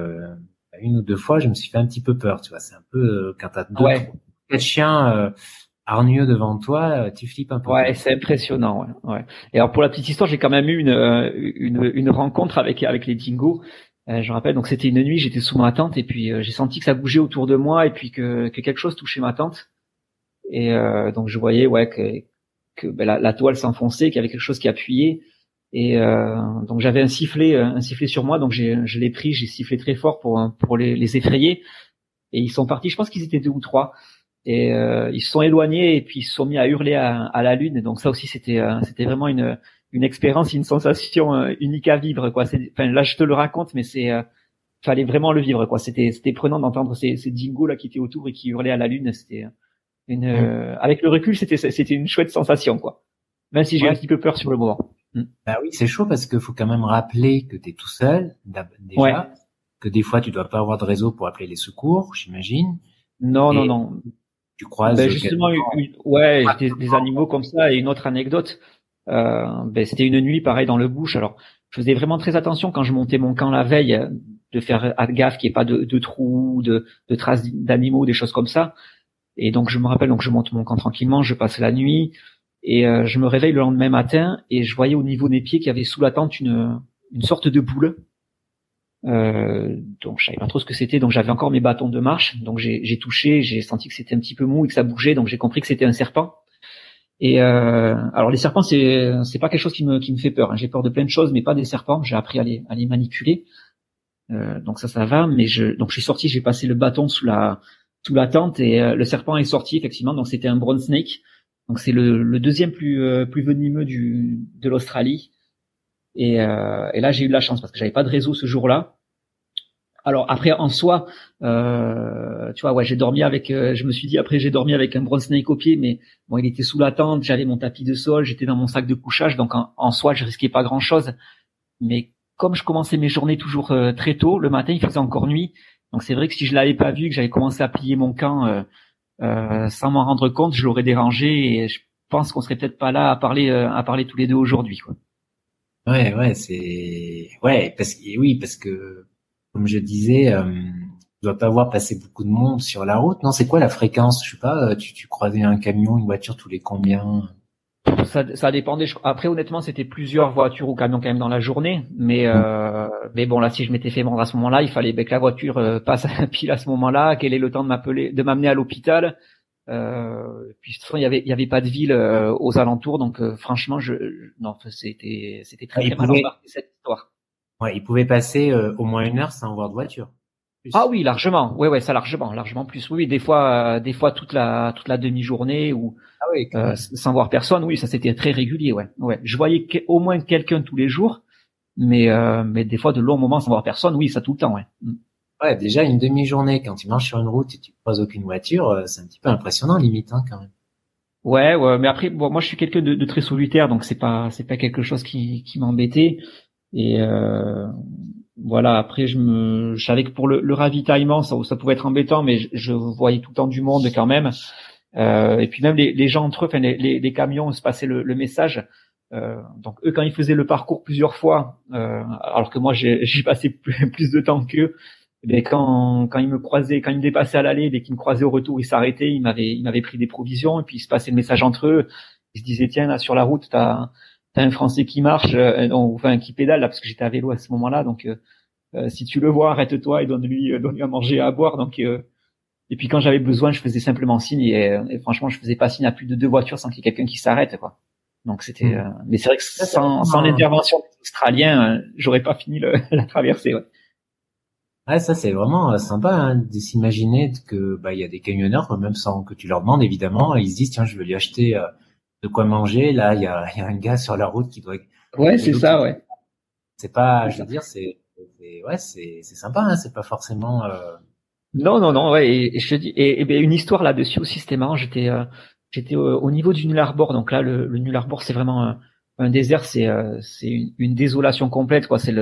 une ou deux fois, je me suis fait un petit peu peur, tu vois. C'est un peu quand t'as deux, ouais quatre chiens euh, hargneux devant toi, euh, tu flippes un peu. Ouais, c'est impressionnant. Ouais, ouais. Et alors pour la petite histoire, j'ai quand même eu une, euh, une, une rencontre avec avec les dingos. Euh, je rappelle, donc c'était une nuit, j'étais sous ma tente et puis j'ai senti que ça bougeait autour de moi et puis que, que quelque chose touchait ma tente. Et donc je voyais ouais que, que ben, la, la, toile s'enfonçait, qu'il y avait quelque chose qui appuyait. Et donc j'avais un sifflet, un sifflet sur moi, donc je l'ai pris, j'ai sifflé très fort pour pour les effrayer. Et ils sont partis. Je pense qu'ils étaient deux ou trois et euh, ils se sont éloignés et puis ils se sont mis à hurler à, à la lune. Et donc ça aussi c'était euh, c'était vraiment une une expérience, une sensation euh, unique à vivre quoi. Enfin là je te le raconte, mais c'est fallait vraiment le vivre quoi. C'était c'était prenant d'entendre ces ces dingos là qui étaient autour et qui hurlaient à la lune. C'était une avec le recul c'était c'était une chouette sensation quoi. Même si j'ai un petit peu peur sur le moment. Mm. Bah oui c'est chaud parce qu'il faut quand même rappeler que tu es tout seul déjà, que des fois tu dois pas avoir de réseau pour appeler les secours, j'imagine. Non, non, non tu croises ben justement ouais des, animaux comme ça et une autre anecdote. Euh, ben c'était une nuit pareil dans le bush. Alors je faisais vraiment très attention quand je montais mon camp la veille de faire gaffe qu'il n'y ait pas de, de trous de, de traces d'animaux des choses comme ça. Et donc je me rappelle donc je monte mon camp tranquillement je passe la nuit et euh, je me réveille le lendemain matin et je voyais au niveau des pieds qu'il y avait sous la tente une une sorte de boule Euh, donc je savais pas trop ce que c'était, donc j'avais encore mes bâtons de marche, donc j'ai touché, j'ai senti que c'était un petit peu mou et que ça bougeait, donc j'ai compris que c'était un serpent. Et euh, alors les serpents c'est c'est pas quelque chose qui me qui me fait peur. Hein. J'ai peur de plein de choses, mais pas des serpents. J'ai appris à les à les manipuler, euh, donc ça ça va. Mais je donc je suis sorti, j'ai passé le bâton sous la sous la tente et euh, le serpent est sorti effectivement. Donc c'était un brown snake. Donc c'est le, le deuxième plus euh, plus venimeux du de l'Australie. Et, euh, et là, j'ai eu de la chance parce que j'avais pas de réseau ce jour-là. Alors après, en soi, euh, tu vois, ouais, j'ai dormi avec. Euh, je me suis dit après, j'ai dormi avec un brown snake au pied, mais bon, il était sous la tente, j'avais mon tapis de sol, j'étais dans mon sac de couchage, donc en, en soi, je risquais pas grand-chose. Mais comme je commençais mes journées toujours euh, très tôt, le matin, il faisait encore nuit, donc c'est vrai que si je l'avais pas vu, que j'avais commencé à plier mon camp euh, euh, sans m'en rendre compte, je l'aurais dérangé et je pense qu'on serait peut-être pas là à parler à parler tous les deux aujourd'hui, quoi. Ouais, ouais, c'est ouais parce que oui parce que comme je disais, euh, tu dois pas voir passer beaucoup de monde sur la route. Non, c'est quoi la fréquence? Je sais pas. Euh, tu, tu croisais un camion, une voiture tous les combien? Ça, ça dépendait. Après, honnêtement, c'était plusieurs voitures ou camions quand même dans la journée. Mais euh, mais bon, là, si je m'étais fait vendre à ce moment-là, il fallait que la voiture euh, passe à pile à ce moment-là, qu'elle ait le temps de m'appeler, de m'amener à l'hôpital. Euh, puis de toute façon, il y avait il y avait pas de ville euh, aux alentours, donc euh, franchement, je non, c'était c'était très, très mal embarqué cette histoire. Ouais, il pouvait passer euh, au moins une heure sans voir de voiture. Ah oui, largement. Ouais, ouais, ça largement, largement plus. Oui, des fois, des fois toute la toute la demi-journée ou ah oui, sans voir personne. Oui, ça c'était très régulier. Ouais, ouais. Je voyais au moins quelqu'un tous les jours, mais mais des fois de longs moments sans voir personne. Oui, ça tout le temps. Ouais. Ouais, déjà une demi-journée quand tu marches sur une route et tu croises aucune voiture, euh, c'est un petit peu impressionnant limite hein, quand même. Ouais, ouais, mais après, bon, moi je suis quelqu'un de, de, très solitaire, donc c'est pas c'est pas quelque chose qui, qui m'embêtait. Et euh, voilà, après je me, je savais que pour le, le ravitaillement, ça, ça pouvait être embêtant, mais je, je, voyais tout le temps du monde quand même. Euh, et puis même les, les gens entre eux, enfin les, les, camions se passaient le, le message. Euh, donc eux, quand ils faisaient le parcours plusieurs fois, euh, alors que moi j'ai passé <laughs> plus de temps qu'eux, ben quand quand il me croisait, quand il me dépassait à l'aller, dès qu'il me croisait au retour, il s'arrêtait, il m'avait il m'avait pris des provisions et puis il se passait le message entre eux. Il se disait tiens là sur la route t'as as un Français qui marche, euh, enfin qui pédale là parce que j'étais à vélo à ce moment-là donc euh, euh si tu le vois arrête-toi et donne-lui euh, donne-lui à manger et à boire donc et puis quand j'avais besoin je faisais simplement signe et, et, franchement je faisais pas signe à plus de deux voitures sans qu'il y ait quelqu'un qui s'arrête quoi. Donc c'était mmh. mais c'est vrai que sans, sans l'intervention des Australiens j'aurais pas fini le, <laughs> la traversée. Ouais. Ouais, ça c'est vraiment euh, sympa hein, de s'imaginer que bah il y a des camionneurs même sans que tu leur demandes évidemment, ils se disent tiens je vais lui acheter euh, de quoi manger. Là il y a, y a un gars sur la route qui doit. Ouais c'est ça ouais. C'est pas, je veux dire c'est ouais c'est c'est sympa hein, c'est pas forcément. Euh... Non non non ouais et, je te dis et, et une histoire là-dessus aussi c'était marrant j'étais euh, j'étais au, niveau du Nullarbor donc là le, le Nullarbor c'est vraiment un désert, c'est euh, une, désolation complète quoi. C'est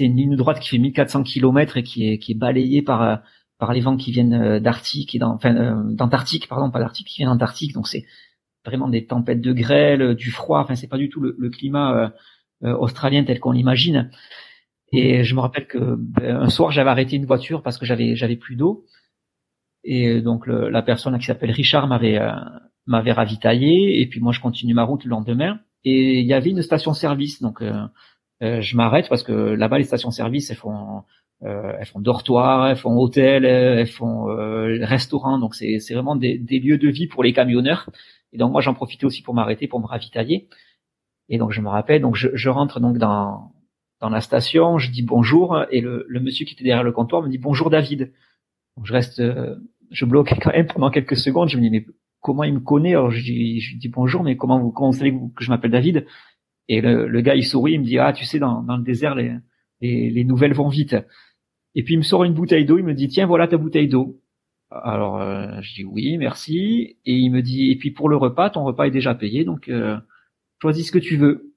une ligne droite qui fait 1400 km et qui est qui est balayée par euh, par les vents qui viennent euh, d'Arctique et enfin d'Antarctique pardon pas d'Arctique qui viennent d'Antarctique. Donc c'est vraiment des tempêtes de grêle, du froid. Enfin c'est pas du tout le, le climat australien tel qu'on l'imagine. Et je me rappelle que ben, un soir j'avais arrêté une voiture parce que j'avais j'avais plus d'eau. Et donc le, la personne qui s'appelle Richard m'avait m'avait ravitaillé et puis moi je continue ma route le lendemain et il y avait une station-service. Donc euh, euh, je m'arrête parce que là-bas les stations-service elles font euh, elles font dortoir, elles font hôtel, elles font restaurant. Donc c'est c'est vraiment des, des lieux de vie pour les camionneurs. Et donc moi j'en profitais aussi pour m'arrêter pour me ravitailler. Et donc je me rappelle, donc je, je rentre donc dans dans la station, je dis bonjour et le, le, monsieur qui était derrière le comptoir me dit bonjour David. Donc je reste, je bloque quand même pendant quelques secondes. Je me dis mais comment il me connaît Alors je lui, je dis bonjour, mais comment vous, comment savez que je m'appelle David? Et le, gars il sourit, il me dit ah tu sais dans, dans le désert les, les, les nouvelles vont vite. Et puis il me sort une bouteille d'eau, il me dit tiens voilà ta bouteille d'eau. Alors euh, je dis oui merci et il me dit et puis pour le repas ton repas est déjà payé donc euh, choisis ce que tu veux.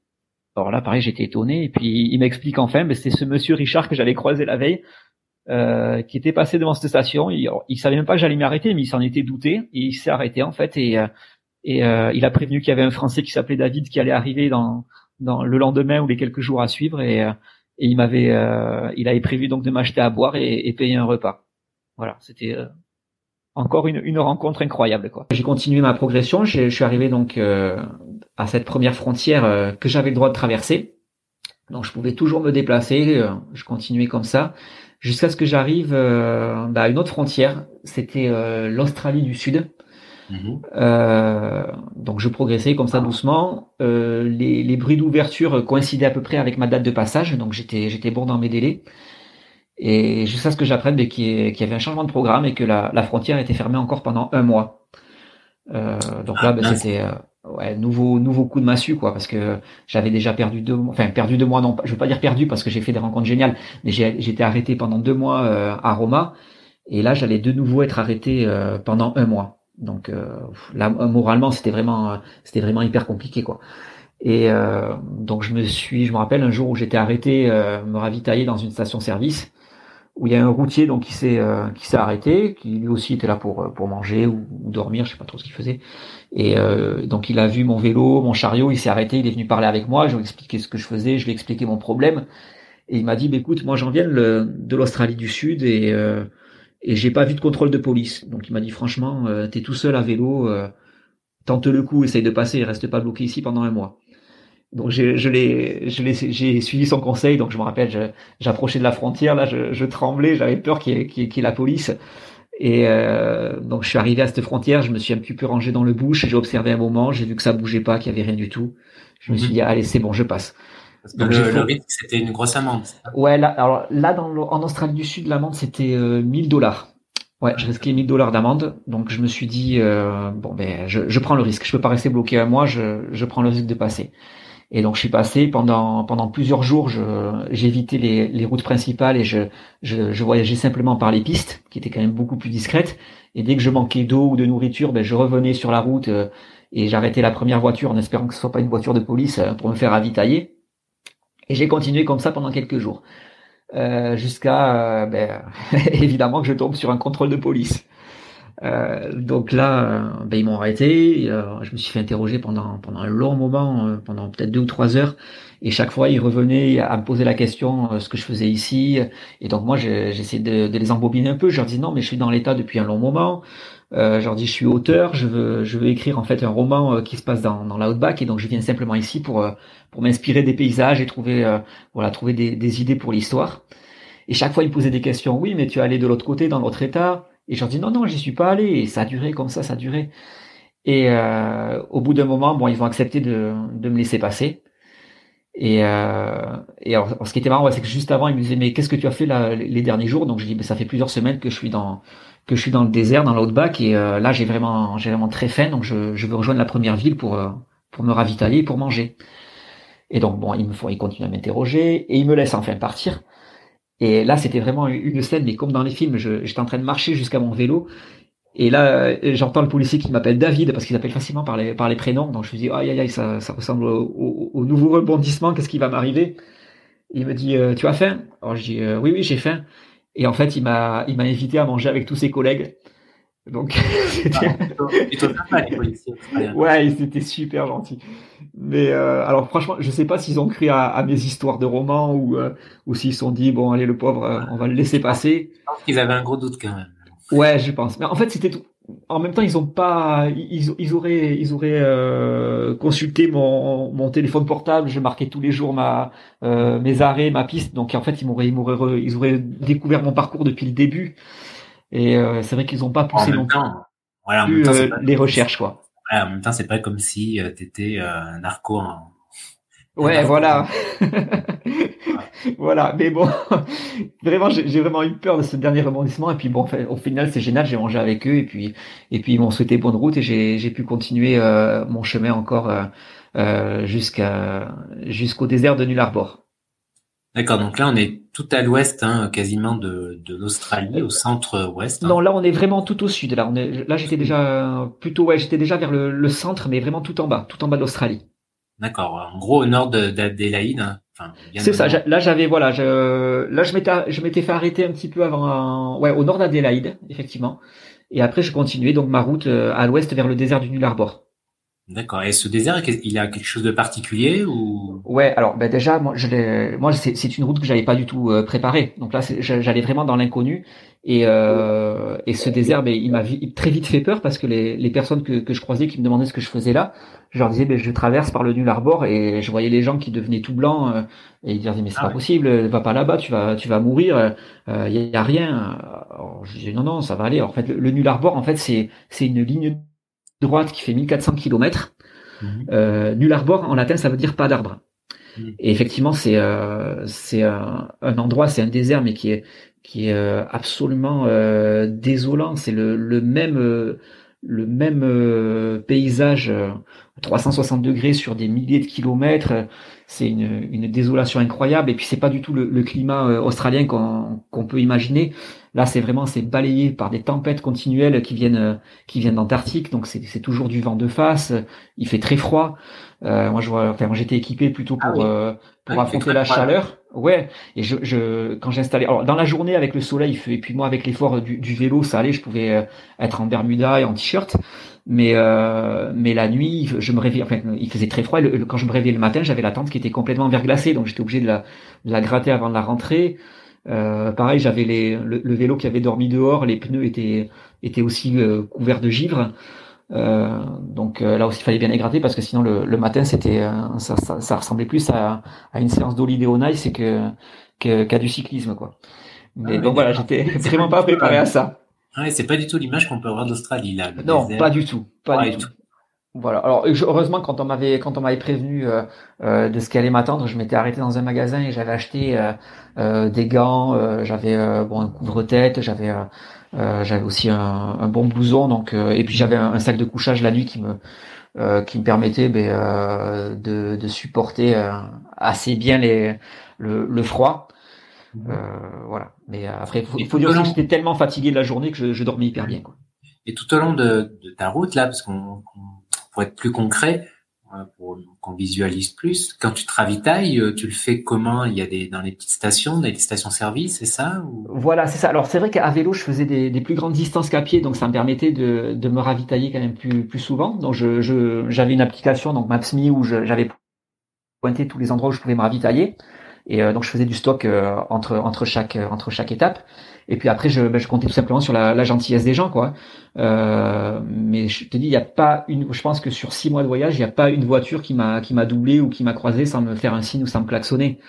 Alors là pareil j'étais étonné et puis il m'explique enfin mais c'est ce monsieur Richard que j'avais croisé la veille euh, qui était passé devant cette station. Il, il savait même pas que j'allais m'arrêter, mais il s'en était douté et il s'est arrêté en fait et, euh, et euh, il a prévenu qu'il y avait un Français qui s'appelait David qui allait arriver dans, dans le lendemain ou les quelques jours à suivre et, et il m'avait il avait prévu donc de m'acheter à boire et, et, payer un repas. Voilà, c'était encore une, une rencontre incroyable quoi. J'ai continué ma progression. Je suis arrivé donc à cette première frontière que j'avais le droit de traverser. Donc je pouvais toujours me déplacer, euh, je continuais comme ça jusqu'à ce que j'arrive euh, bah, à une autre frontière. C'était euh, l'Australie du Sud. Mhm. donc je progressais comme ça doucement. Les, les, bruits d'ouverture coïncidaient à peu près avec ma date de passage, donc j'étais j'étais bon dans mes délais. Et jusqu'à ce que j'apprenne qu'il y avait un changement de programme et que la, la frontière était fermée encore pendant un mois. Donc là, bah, ah, c'était ouais, nouveau nouveau coup de massue quoi parce que j'avais déjà perdu deux enfin perdu deux mois non je veux pas dire perdu parce que j'ai fait des rencontres géniales mais j'ai j'étais arrêté pendant deux mois euh, à Roma. Et là j'allais de nouveau être arrêté euh, pendant un mois. Donc euh, là moralement c'était vraiment c'était vraiment hyper compliqué quoi. Et donc je me suis je me rappelle un jour où j'étais arrêté me ravitailler dans une station service où il y a un routier donc qui s'est euh, qui s'est arrêté, qui lui aussi était là pour euh, pour manger ou, dormir, je sais pas trop ce qu'il faisait. Et euh, donc il a vu mon vélo, mon chariot, il s'est arrêté, il est venu parler avec moi, je lui ai expliqué ce que je faisais, je lui ai expliqué mon problème. Et il m'a dit, bah, écoute, moi j'en viens de, l'Australie du Sud et euh, et j'ai pas vu de contrôle de police. Donc il m'a dit franchement, t'es tout seul à vélo, tente le coup, essaye de passer, reste pas bloqué ici pendant un mois. Donc je, je l'ai, je l'ai, j'ai suivi son conseil. Donc je me rappelle, j'approchais de la frontière, là, je, je tremblais, j'avais peur qu'il y, ait, qu'il y, ait la police. Et euh, donc je suis arrivé à cette frontière, je me suis un petit peu rangé dans le bouche, j'ai observé un moment, j'ai vu que ça bougeait pas, qu'il y avait rien du tout. Je me suis mhm. dit allez c'est bon, je passe. Parce que donc, le, le c'était une grosse amende. Ouais, là, alors là dans en Australie du Sud, l'amende c'était euh, 1000 dollars. Ouais, je risquais 1000 dollars d'amende, donc je me suis dit euh, bon ben je, je prends le risque, je peux pas rester bloqué à moi, je, je prends le risque de passer. Et donc je suis passé pendant pendant plusieurs jours, j'évitais les, les routes principales et je, je, je voyageais simplement par les pistes, qui étaient quand même beaucoup plus discrètes. Et dès que je manquais d'eau ou de nourriture, ben je revenais sur la route euh, et j'arrêtais la première voiture en espérant que ce soit pas une voiture de police euh, pour me faire ravitailler. Et j'ai continué comme ça pendant quelques jours, euh, jusqu'à ben, <laughs> évidemment que je tombe sur un contrôle de police. Euh, donc là, euh, ben, ils m'ont arrêté. Euh, je me suis fait interroger pendant pendant un long moment, pendant peut-être deux ou trois heures. Et chaque fois, ils revenaient à me poser la question ce que je faisais ici. Et donc moi, j'essayais de, de, les embobiner un peu. Je leur dis non, mais je suis dans l'état depuis un long moment. Euh, je leur dis je suis auteur, je veux je veux écrire en fait un roman qui se passe dans dans l'outback et donc je viens simplement ici pour pour m'inspirer des paysages et trouver voilà trouver des, des idées pour l'histoire. Et chaque fois, ils me posaient des questions. Oui, mais tu es allé de l'autre côté, dans l'autre état. Et leur dis non, non, j'y suis pas allé. Et ça a duré comme ça, ça a duré. Et euh, au bout d'un moment, bon, ils vont accepter de, de me laisser passer. Et, euh, et alors, ce qui était marrant, c'est que juste avant, ils me disaient mais qu'est-ce que tu as fait là, les derniers jours? Donc je dis ben, ça fait plusieurs semaines que je suis dans que je suis dans le désert, dans l'outback, et euh, là j'ai vraiment j'ai vraiment très faim, donc je, je veux rejoindre la première ville pour euh, pour me ravitailler pour manger. Et donc bon, ils me font, ils continuent à m'interroger et ils me laissent enfin partir. Et là, c'était vraiment une scène, mais comme dans les films, j'étais en train de marcher jusqu'à mon vélo. Et là, j'entends le policier qui m'appelle David, parce qu'il appelle facilement par les, prénoms. Donc je me dis, aïe, aïe, aïe, ça, ressemble au, au, nouveau rebondissement, qu'est-ce qui va m'arriver? Il me dit, euh, tu as faim? Alors je dis, euh, oui, oui, j'ai faim. Et en fait, il m'a invité à manger avec tous ses collègues. Donc, <laughs> c'était. Ah, ouais, c'était super gentil. Mais euh, alors franchement, je sais pas s'ils ont cru à, à, mes histoires de romans ou euh, ou s'ils se sont dit bon allez le pauvre, euh, on va le laisser passer. Je pense qu'ils avaient un gros doute quand même. Ouais, je pense. Mais en fait, c'était tout. En même temps, ils ont pas, ils, ils auraient, ils auraient euh, consulté mon, mon téléphone portable. Je marquais tous les jours ma, mes arrêts, ma piste. Donc en fait, ils m'auraient, ils m'auraient, ils auraient découvert mon parcours depuis le début. Et c'est vrai qu'ils ont pas poussé non plus les recherches quoi en même temps, c'est pas comme si euh, tu étais euh, un narco en... Ouais, voilà. <laughs> voilà, mais bon, <laughs> vraiment, j'ai vraiment eu peur de ce dernier rebondissement. Et puis bon, au final, c'est génial. J'ai mangé avec eux et puis et puis ils m'ont souhaité bonne route et j'ai pu continuer euh, mon chemin encore jusqu'à jusqu'au désert de Nullarbor. D'accord, donc là on est tout à l'ouest, hein, quasiment de, de l'Australie, au centre-ouest. Hein. Non, là on est vraiment tout au sud. Là, on est, là j'étais déjà plutôt, ouais, j'étais déjà vers le, le, centre, mais vraiment tout en bas, tout en bas de l'Australie. D'accord, en gros au nord d'Adélaïde. Hein. Enfin, c'est ça. Là j'avais, voilà, je, là je m'étais, je m'étais fait arrêter un petit peu avant, ouais, au nord d'Adélaïde, effectivement. Et après je continuais donc ma route euh, à l'ouest vers le désert du Nullarbor. D'accord. Et ce désert, il a quelque chose de particulier ou? Ouais. Alors, ben déjà, moi, je moi, c'est une route que j'avais pas du tout euh, préparée. Donc là, j'allais vraiment dans l'inconnu. Et, euh, et ce désert, ben, il m'a très vite fait peur parce que les, les personnes que, que je croisais qui me demandaient ce que je faisais là, je leur disais ben, je traverse par le Nul Arbor et je voyais les gens qui devenaient tout blancs euh, et ils disaient mais c'est ah pas possible, va pas là-bas, tu vas tu vas mourir, il euh, y, a rien. Alors, je disais non non ça va aller. en fait le, Nul Arbor en fait c'est c'est une ligne droite qui fait 1400 km. Mmh. Euh, Nul Arbor en latin ça veut dire pas d'arbre. Mmh. Et effectivement, c'est euh, c'est un, un, endroit, c'est un désert, mais qui est qui est euh, absolument euh, désolant. C'est le, le même euh, le même paysage 360 degrés sur des milliers de kilomètres. C'est une, une désolation incroyable. Et puis c'est pas du tout le, le climat australien qu'on peut imaginer. Là, c'est vraiment c'est balayé par des tempêtes continuelles qui viennent qui viennent d'Antarctique. Donc c'est toujours du vent de face. Il fait très froid. Euh, moi, je vois. Enfin, moi, j'étais équipé plutôt pour ah pour ah, affronter la chaleur. Ouais, et je, je quand j'installais, alors dans la journée avec le soleil, et puis moi avec l'effort du, du, vélo, ça allait, je pouvais euh, être en bermuda et en t-shirt, mais euh, mais la nuit, je me réveillais, enfin il faisait très froid. quand je me réveillais le matin, j'avais la tente qui était complètement verglacée, donc j'étais obligé de la, de la gratter avant de la rentrée. Euh, pareil, j'avais les le, le, vélo qui avait dormi dehors, les pneus étaient étaient aussi euh, couverts de givre. Euh, donc euh, là aussi, il fallait bien les gratter parce que sinon le, le matin, c'était euh, ça, ça, ça, ressemblait plus à, à une séance d'Holiday c'est que qu'à du cyclisme quoi. Mais, donc voilà, j'étais <laughs> vraiment pas préparé à ça. Ouais, c'est pas du tout l'image qu'on peut avoir d'Australie là. Non, pas du tout, pas du tout. Voilà. Alors heureusement quand on m'avait quand on m'avait prévenu euh, euh, de ce qui allait m'attendre, je m'étais arrêté dans un magasin et j'avais acheté euh, des gants, j'avais bon un couvre-tête, j'avais euh, j'avais aussi un, un, bon blouson, donc euh, et puis j'avais un, sac de couchage la nuit qui me euh, qui me permettait ben, de, de, supporter assez bien les, le, le froid. Mhm. voilà. Mais après, il faut, faut dire que j'étais tellement fatigué de la journée que je, je dormais hyper bien. Quoi. Et tout au long de, de ta route là, parce qu'on pour être plus concret, pour qu'on visualise plus. Quand tu te ravitailles, euh, tu le fais comment? Il y a des dans les petites stations, des stations-service, c'est ça Voilà, c'est ça. Alors c'est vrai qu'à vélo, je faisais des, des, plus grandes distances qu'à pied, donc ça me permettait de, de me ravitailler quand même plus plus souvent. Donc je j'avais une application, donc Maps.me, où j'avais pointé tous les endroits où je pouvais me ravitailler. Et euh, donc je faisais du stock euh, entre entre chaque entre chaque étape. Et puis après, je, ben, je comptais tout simplement sur la, la gentillesse des gens, quoi. Euh, mais je te dis, il n'y a pas une. Je pense que sur six mois de voyage, il n'y a pas une voiture qui m'a qui m'a doublé ou qui m'a croisé sans me faire un signe ou sans me klaxonner.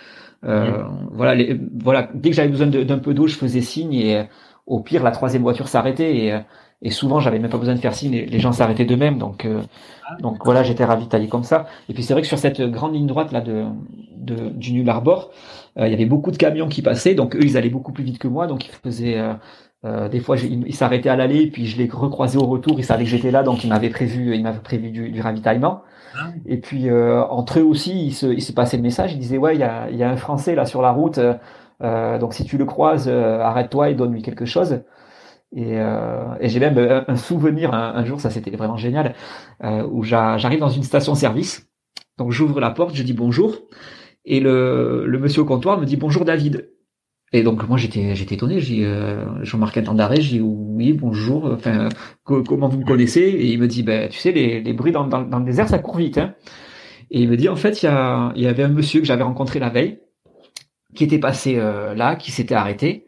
Euh, Voilà, les, voilà. Dès que j'avais besoin d'un peu d'eau, je faisais signe et au pire, la troisième voiture s'arrêtait et et souvent j'avais même pas besoin de faire signe, les, gens s'arrêtaient d'eux-mêmes, donc euh, ah, donc voilà, j'étais ravitaillé comme ça. Et puis c'est vrai que sur cette grande ligne droite là de, de du Nul Arbor, euh, il y avait beaucoup de camions qui passaient, donc eux ils allaient beaucoup plus vite que moi, donc ils faisaient euh, des fois, ils s'arrêtaient à l'aller, puis je les recroisais au retour. Ils savaient que j'étais là, donc ils m'avaient prévu, ils m'avaient prévu du, du ravitaillement. Ah et puis entre eux aussi, ils se, ils se passaient le message. Ils disaient ouais, il y a, y a un Français là sur la route. donc si tu le croises, arrête-toi et donne-lui quelque chose. Et, euh, et j'ai même euh, un, souvenir un, jour, ça c'était vraiment génial, euh, où j'arrive dans une station-service. Donc j'ouvre la porte, je dis bonjour, et le, le monsieur au comptoir me dit bonjour David. Et donc moi j'étais j'étais étonné, j'ai euh, Jean-Marc un temps d'arrêt, j'ai oui bonjour, enfin comment vous me connaissez? Et il me dit ben tu sais les, les bruits dans, dans, le désert ça court vite. Hein. Et il me dit en fait il y, y avait un monsieur que j'avais rencontré la veille qui était passé euh, là, qui s'était arrêté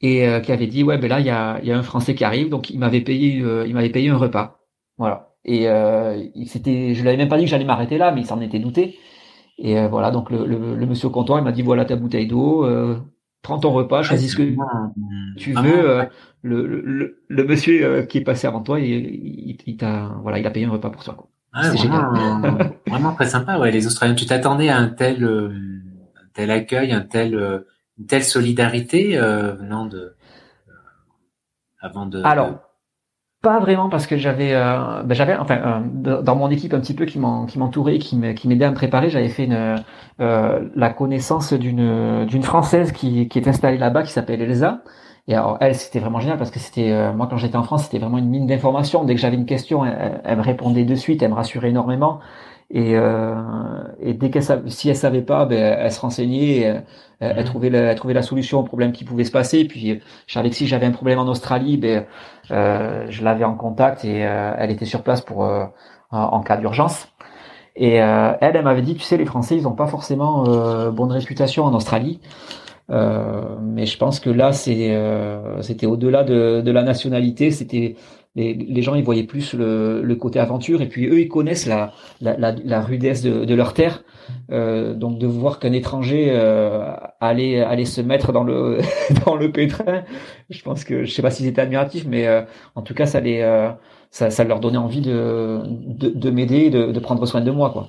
et euh, qui avait dit ouais ben là il y a, y a un Français qui arrive. Donc il m'avait payé euh, il m'avait payé un repas. Voilà. Et euh, c'était je l'avais même pas dit que j'allais m'arrêter là mais il s'en était douté. Et euh, voilà. Donc le, le, le, monsieur au comptoir il m'a dit voilà ta bouteille d'eau prends ton repas choisis ce que tu veux le, le, le, monsieur qui est passé avant toi il, il, t'a voilà il a payé un repas pour toi quoi. Ah, vraiment, vraiment très sympa ouais. Les Australiens tu t'attendais à un tel un tel accueil un tel une telle solidarité euh, venant de euh, avant de alors pas vraiment parce que j'avais euh, ben j'avais enfin dans mon équipe un petit peu qui m'entourait qui m'aidait à me préparer j'avais fait une la connaissance d'une d'une française qui qui est installée là-bas qui s'appelle Elsa. Et alors elle c'était vraiment génial parce que c'était moi quand j'étais en France c'était vraiment une mine d'informations. Dès que j'avais une question elle, me répondait de suite elle me rassurait énormément. Et, euh, et dès qu'elle si elle savait pas, ben, elle se renseignait, elle, elle, trouvait la, elle trouvait la solution au problème qui pouvait se passer. Puis je savais que si j'avais un problème en Australie, ben, euh, je l'avais en contact et euh, elle était sur place pour euh, en cas d'urgence. Et euh, elle, elle m'avait dit, tu sais, les Français, ils ont pas forcément bonne réputation en Australie. mais je pense que là, c'est c'était au-delà de, de la nationalité, c'était les, gens ils voyaient plus le, côté aventure et puis eux ils connaissent la, rudesse de, leur terre. Euh, donc de voir qu'un étranger euh, allait, se mettre dans le <laughs> dans le pétrin, je pense que je sais pas s'ils étaient admiratifs, mais euh, en tout cas ça les ça, ça leur donnait envie de de, de m'aider, de, de prendre soin de moi quoi.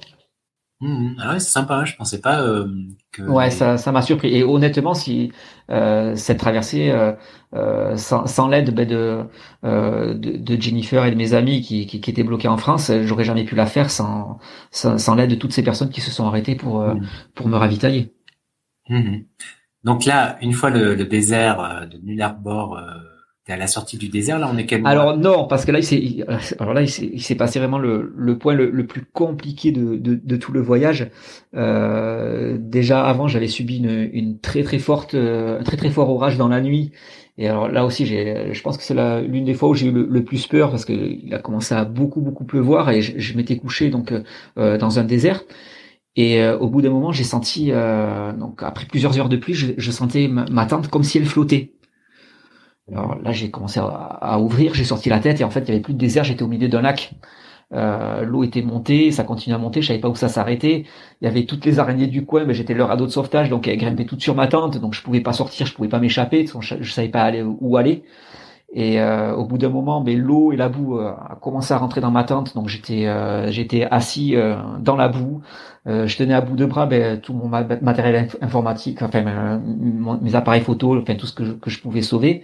Mmh. Ah ouais, c'est sympa. Je pensais pas euh, que. Ouais, ça, ça m'a surpris. Et honnêtement, si euh, cette traversée, euh, euh sans, sans l'aide ben, de, euh, de, de Jennifer et de mes amis qui, qui, qui étaient bloqués en France, j'aurais jamais pu la faire sans sans, sans l'aide de toutes ces personnes qui se sont arrêtées pour mmh. pour me ravitailler. Mmh. Donc là, une fois le, le désert de Nullarbor Alors non, parce que là, il s'est, alors passé vraiment le, point le, plus compliqué de, de, tout le voyage. Euh, déjà avant, j'avais subi une, très très forte, un très très fort orage dans la nuit. Et alors là aussi, j'ai, je pense que c'est l'une des fois où j'ai eu le, plus peur parce que il a commencé à beaucoup beaucoup pleuvoir et je, m'étais couché donc euh, dans un désert. Et euh, au bout d'un moment, j'ai senti, euh, donc après plusieurs heures de pluie, je, je sentais ma, ma tente comme si elle flottait. Alors là, j'ai commencé à, ouvrir, j'ai sorti la tête et en fait, il y avait plus de désert, j'étais au milieu d'un lac. Euh, l'eau était montée, ça continuait à monter, je savais pas où ça s'arrêtait. Il y avait toutes les araignées du coin, mais j'étais leur radeau de sauvetage, donc elles grimpaient toutes sur ma tente, donc je pouvais pas sortir, je pouvais pas m'échapper, je, je savais pas où aller. Et euh, au bout d'un moment, mais l'eau et la boue euh, à rentrer dans ma tente, donc j'étais j'étais assis dans la boue. je tenais à bout de bras ben, tout mon matériel informatique, enfin mes appareils photo, enfin tout ce que je pouvais sauver.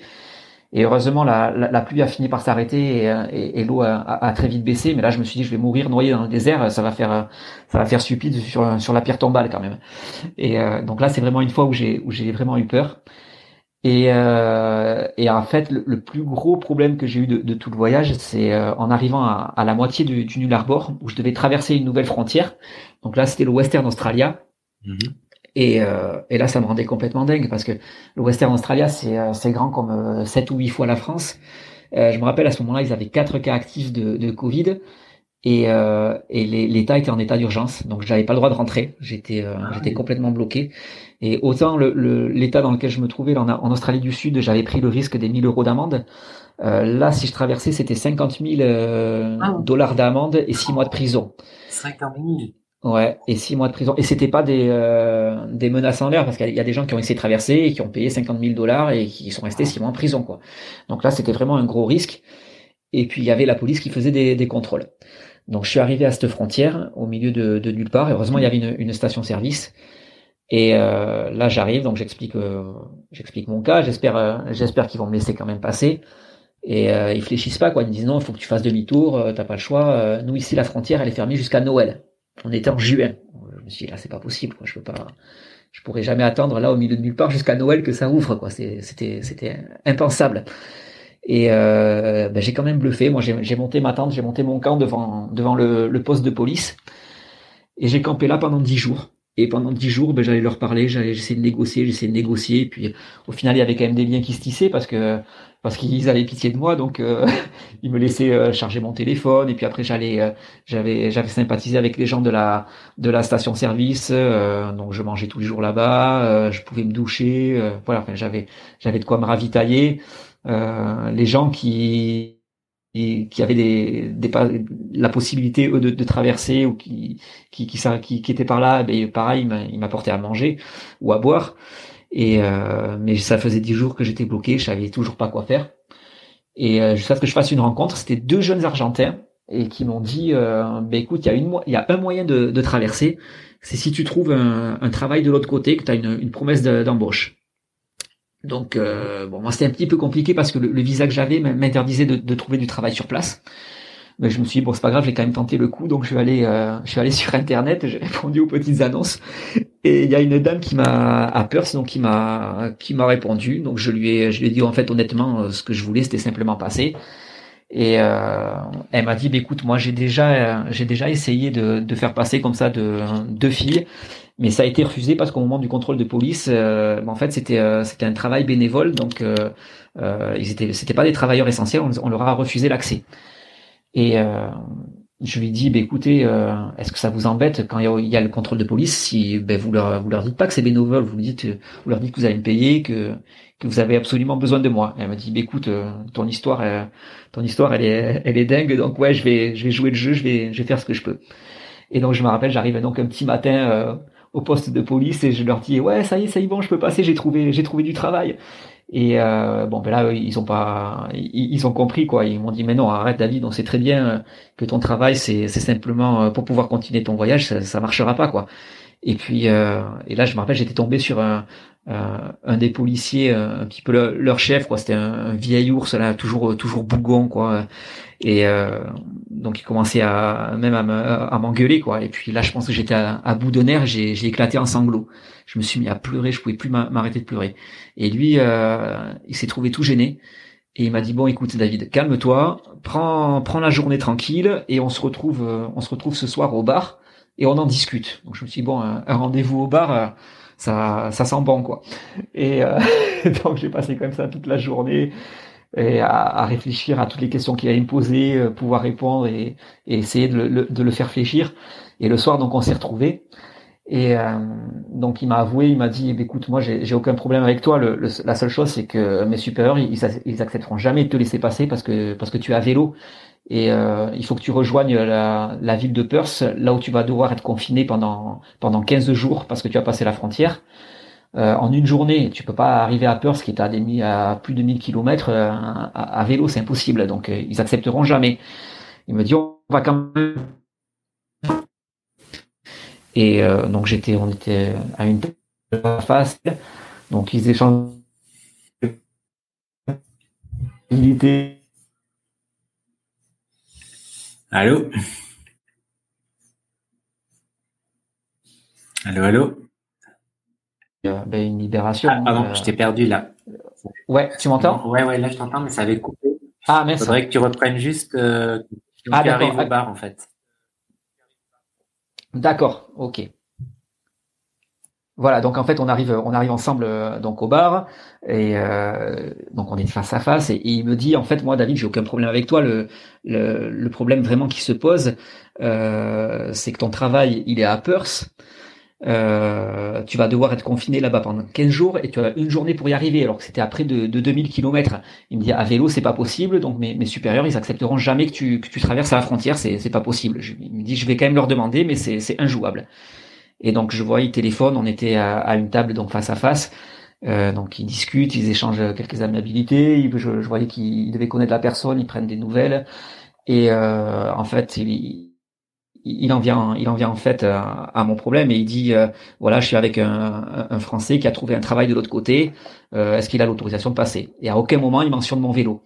Et heureusement, la, la, pluie a fini par s'arrêter et, et, l'eau a, a, très vite baissé. Mais là, je me suis dit, je vais mourir noyé dans le désert. Ça va faire, ça va faire stupide sur, sur la pierre tombale quand même. Et euh, donc là, c'est vraiment une fois où j'ai, où j'ai vraiment eu peur. Et, euh, et en fait, le, plus gros problème que j'ai eu de, de, tout le voyage, c'est euh, en arrivant à, à, la moitié du, du Arbor, où je devais traverser une nouvelle frontière. Donc là, c'était le Western Australia. Mhm. Et, euh, et, là, ça me rendait complètement dingue parce que le Western Australia, c'est euh, grand comme 7 euh, ou 8 fois la France. Euh, je me rappelle à ce moment-là, ils avaient 4 cas actifs de, de Covid et, euh, et l'État était en état d'urgence, donc j'avais pas le droit de rentrer. J'étais ah j'étais complètement bloqué. Et autant l'État le, dans lequel je me trouvais en, en Australie du Sud, j'avais pris le risque des 1000 euros d'amende. là, si je traversais, c'était 50 000 ah dollars d'amende et 6 mois de prison. 50 000 Ouais, et six mois de prison. Et c'était pas des, euh, des menaces en l'air, parce qu'il y a des gens qui ont essayé de traverser et qui ont payé 50 000 dollars et qui sont restés six mois en prison, quoi. Donc là, c'était vraiment un gros risque. Et puis il y avait la police qui faisait des, des contrôles. Donc je suis arrivé à cette frontière, au milieu de, de nulle part. Heureusement, il y avait une, une station-service. Et euh, là, j'arrive, donc j'explique, euh, j'explique mon cas. J'espère, euh, j'espère qu'ils vont me laisser quand même passer. Et ils fléchissent pas, quoi. Ils me disent non, il faut que tu fasses demi-tour, t'as pas le choix. nous ici, la frontière, elle est fermée jusqu'à Noël on était en juin. Je me suis dit là c'est pas possible quoi, je peux pas je pourrais jamais attendre là au milieu de nulle part jusqu'à Noël que ça ouvre quoi, c'était impensable. Et euh, ben, j'ai quand même bluffé. Moi, j'ai monté ma tente, j'ai monté mon camp devant devant le poste de police, et j'ai campé là pendant dix jours. Et pendant dix jours, ben, j'allais leur parler, j'allais essayer de négocier, j'essayais de négocier. Et puis au final, il y avait quand même des liens qui se tissaient parce que parce qu'ils avaient pitié de moi, donc euh, <laughs> ils me laissaient euh, charger mon téléphone. Et puis après, j'allais, euh, j'avais, j'avais sympathisé avec les gens de la de la station-service, donc je mangeais tous les jours là-bas, je pouvais me doucher, voilà. Enfin, j'avais j'avais de quoi me ravitailler. les gens qui qui avaient des, des la possibilité eux de, traverser ou qui qui étaient par là, ben pareil, ils m'apportaient à manger ou à boire. Et euh, mais ça faisait dix jours que j'étais bloqué, je savais toujours pas quoi faire. Et euh, jusqu'à ce que je fasse une rencontre, c'était deux jeunes Argentins et qui m'ont dit, euh, ben écoute, il y a un moyen de, traverser, c'est si tu trouves un, travail de l'autre côté, que tu as une promesse d'embauche. Donc euh, bon, moi c'était un petit peu compliqué parce que le, visa que j'avais m'interdisait de, trouver du travail sur place. Mais je me suis dit bon c'est pas grave, j'ai quand même tenté le coup, donc je suis allé, euh, <laughs> sur internet, j'ai répondu aux petites annonces et il y a une dame qui m'a à donc qui m'a qui m'a répondu, donc je lui ai je lui ai dit en fait honnêtement euh, ce que je voulais c'était simplement passer. Et elle m'a dit, bah, écoute, moi j'ai déjà, j'ai déjà essayé de, faire passer comme ça de deux filles mais ça a été refusé parce qu'au moment du contrôle de police, euh, en fait, c'était euh, c'était un travail bénévole, donc euh, euh, ils étaient, c'était pas des travailleurs essentiels, on, leur a refusé l'accès. Et je lui dis, bah, écoutez, euh, est-ce que ça vous embête quand il y, a, le contrôle de police, si ben, vous leur vous leur dites pas que c'est bénévole, vous dites, vous leur dites que vous allez me payer, que que vous avez absolument besoin de moi. elle m'a dit, bah, écoute, euh, ton histoire, ton histoire, elle est elle est dingue, donc ouais, je vais je vais jouer le jeu, je vais je vais faire ce que je peux. Et donc je me rappelle, j'arrive donc un petit matin euh, au poste de police et je leur dis, ouais, ça y est, ça y est, bon, je peux passer, j'ai trouvé j'ai trouvé du travail. Et euh, bon, ben là, ils ont pas, ils, ont compris quoi. Ils m'ont dit, mais non, arrête, David, on sait très bien que ton travail, c'est, c'est simplement euh, pour pouvoir continuer ton voyage, ça, ça marchera pas quoi. Et puis, euh, et là, je me rappelle, j'étais tombé sur un, un des policiers, un petit peu leur, chef, quoi. C'était un, vieil ours là, toujours, toujours bougon, quoi. Et euh, donc, il commençait à même à m'engueuler, quoi. Et puis là, je pense que j'étais à, à, bout de nerfs, j'ai, j'ai éclaté en sanglots je me suis mis à pleurer, je pouvais plus m'arrêter de pleurer. Et lui, euh, il s'est trouvé tout gêné. Et il m'a dit bon écoute David calme-toi prends prends la journée tranquille et on se retrouve euh, on se retrouve ce soir au bar et on en discute. Donc je me suis dit bon un, rendez-vous au bar euh, ça ça sent bon quoi. Et <laughs> donc j'ai passé comme ça toute la journée et à, réfléchir à toutes les questions qu'il allait me poser pouvoir répondre et, essayer de le, de le faire fléchir. Et le soir donc on s'est retrouvés. Et euh, donc il m'a avoué, il m'a dit, eh écoute, moi j'ai aucun problème avec toi. Le, la seule chose, c'est que mes supérieurs, ils, ils, accepteront jamais de te laisser passer parce que parce que tu es à vélo et euh, il faut que tu rejoignes la, la, ville de Perth, là où tu vas devoir être confiné pendant pendant 15 jours parce que tu as passé la frontière. Euh, en une journée, tu peux pas arriver à Perth, qui est à, des, à plus de 1000 km euh, à, à, vélo, c'est impossible. Donc euh, ils accepteront jamais. Il me dit, on va quand même et euh, donc j'étais, on était à une face. Donc ils échangent. Allô? Allô, allô? Ben, Une libération. Ah, pardon, euh, je t'ai perdu là. Ouais, tu m'entends? Ouais, ouais, là je t'entends, mais ça avait coupé. Ah, merci. Il faudrait que tu reprennes juste euh, ah, tu arrives au bar en fait. D'accord, ok. Voilà, donc en fait on arrive, on arrive ensemble euh, donc au bar et euh, donc on est face à face et, il me dit en fait moi David j'ai aucun problème avec toi le le, problème vraiment qui se pose euh, c'est que ton travail il est à Perth tu vas devoir être confiné là-bas pendant 15 jours et tu as une journée pour y arriver alors que c'était à près de, de 2000 km. Il me dit à vélo c'est pas possible donc mes, supérieurs ils accepteront jamais que tu, que tu traverses la frontière c'est c'est pas possible. Je, il me dit je vais quand même leur demander mais c'est injouable. Et donc je vois, ils téléphonent, on était à, une table donc face à face. Euh, donc ils discutent, ils échangent quelques amabilités. Je, je voyais qu'ils devaient connaître la personne, ils prennent des nouvelles. Et euh, en fait, il, il en vient, il en vient en fait à, mon problème et il dit euh, voilà, je suis avec un, un, Français qui a trouvé un travail de l'autre côté. Euh, est-ce qu'il a l'autorisation de passer? Et à aucun moment il mentionne mon vélo.